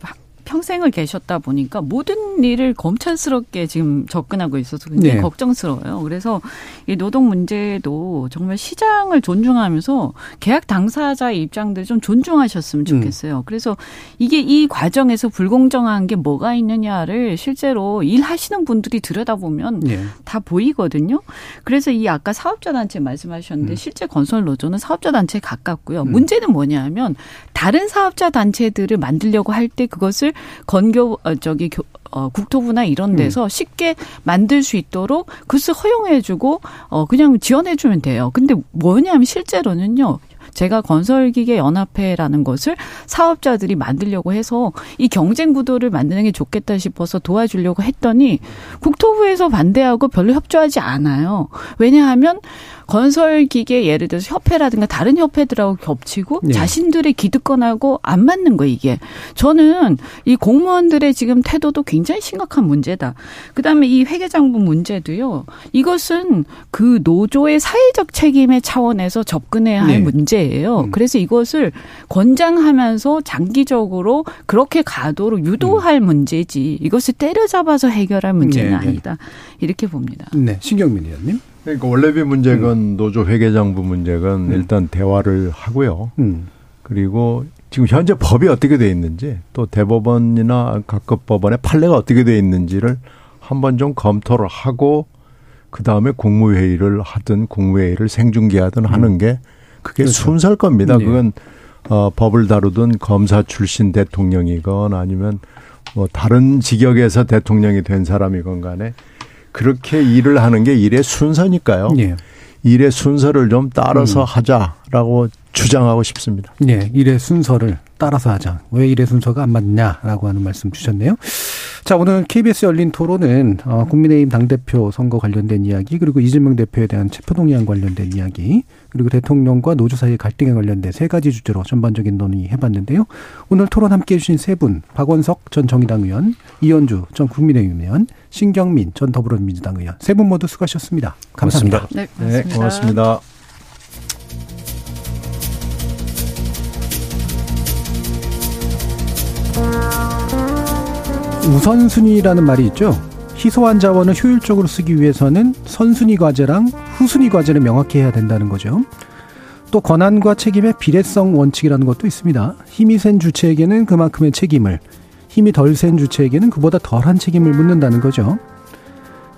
평생을 계셨다 보니까 모든 일을 검찰스럽게 지금 접근하고 있어서 굉장히 네. 걱정스러워요. 그래서 이 노동 문제도 정말 시장을 존중하면서 계약 당사자의 입장들 좀 존중하셨으면 좋겠어요. 그래서 이게 이 과정에서 불공정한 게 뭐가 있느냐를 실제로 일하시는 분들이 들여다보면 예. 다 보이거든요. 그래서 이 아까 사업자 단체 말씀하셨는데 실제 건설 노조는 사업자 단체에 가깝고요. 문제는 뭐냐면 다른 사업자 단체들을 만들려고 할 때 그것을 건교 어, 저기 교, 어, 국토부나 이런 데서 쉽게 만들 수 있도록 그것을 허용해주고 어 그냥 지원해주면 돼요. 근데 뭐냐면 실제로는요. 제가 건설기계 연합회라는 것을 사업자들이 만들려고 해서 이 경쟁 구도를 만드는 게 좋겠다 싶어서 도와주려고 했더니 국토부에서 반대하고 별로 협조하지 않아요. 왜냐하면 건설 기계 예를 들어서 협회라든가 다른 협회들하고 겹치고 네. 자신들의 기득권하고 안 맞는 거 이게. 저는 이 공무원들의 지금 태도도 굉장히 심각한 문제다. 그다음에 이 회계장부 문제도요. 이것은 그 노조의 사회적 책임의 차원에서 접근해야 할 네. 문제예요. 음. 그래서 이것을 권장하면서 장기적으로 그렇게 가도록 유도할 문제지. 이것을 때려잡아서 해결할 문제는 네, 네. 아니다. 이렇게 봅니다. 네, 신경민 의원님. 그러니까 원래비 문제건 노조 회계장부 문제건 일단 대화를 하고요. 음. 그리고 지금 현재 법이 어떻게 돼 있는지 또 대법원이나 각급 법원의 판례가 어떻게 돼 있는지를 한번 좀 검토를 하고 그 다음에 국무회의를 하든 국무회의를 생중계하든 하는 게 그게 그렇죠. 순서일 겁니다. 네. 그건 어, 법을 다루든 검사 출신 대통령이건 아니면 뭐 다른 직역에서 대통령이 된 사람이건 간에 그렇게 일을 하는 게 일의 순서니까요. 예. 일의 순서를 좀 따라서 음. 하자라고 주장하고 싶습니다. 예, 일의 순서를 따라서 하자. 왜 일의 순서가 안 맞냐라고 하는 말씀 주셨네요. 자, 오늘 KBS 열린 토론은 어, 국민의힘 당대표 선거 관련된 이야기, 그리고 이재명 대표에 대한 체포동의안 관련된 이야기, 그리고 대통령과 노조 사이의 갈등에 관련된 세 가지 주제로 전반적인 논의 해봤는데요. 오늘 토론 함께 해 주신 세 분, 박원석 전 정의당 의원, 이현주 전 국민의힘 의원, 신경민 전 더불어민주당 의원, 세 분 모두 수고하셨습니다. 감사합니다. 네, 네, 고맙습니다. 우선순위라는 말이 있죠. 희소한 자원을 효율적으로 쓰기 위해서는 선순위 과제랑 후순위 과제를 명확히 해야 된다는 거죠. 또 권한과 책임의 비례성 원칙이라는 것도 있습니다. 힘이 센 주체에게는 그만큼의 책임을, 힘이 덜 센 주체에게는 그보다 덜한 책임을 묻는다는 거죠.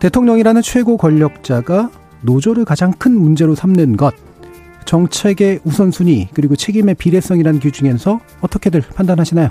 대통령이라는 최고 권력자가 노조를 가장 큰 문제로 삼는 것, 정책의 우선순위, 그리고 책임의 비례성이라는 기준에서 어떻게들 판단하시나요?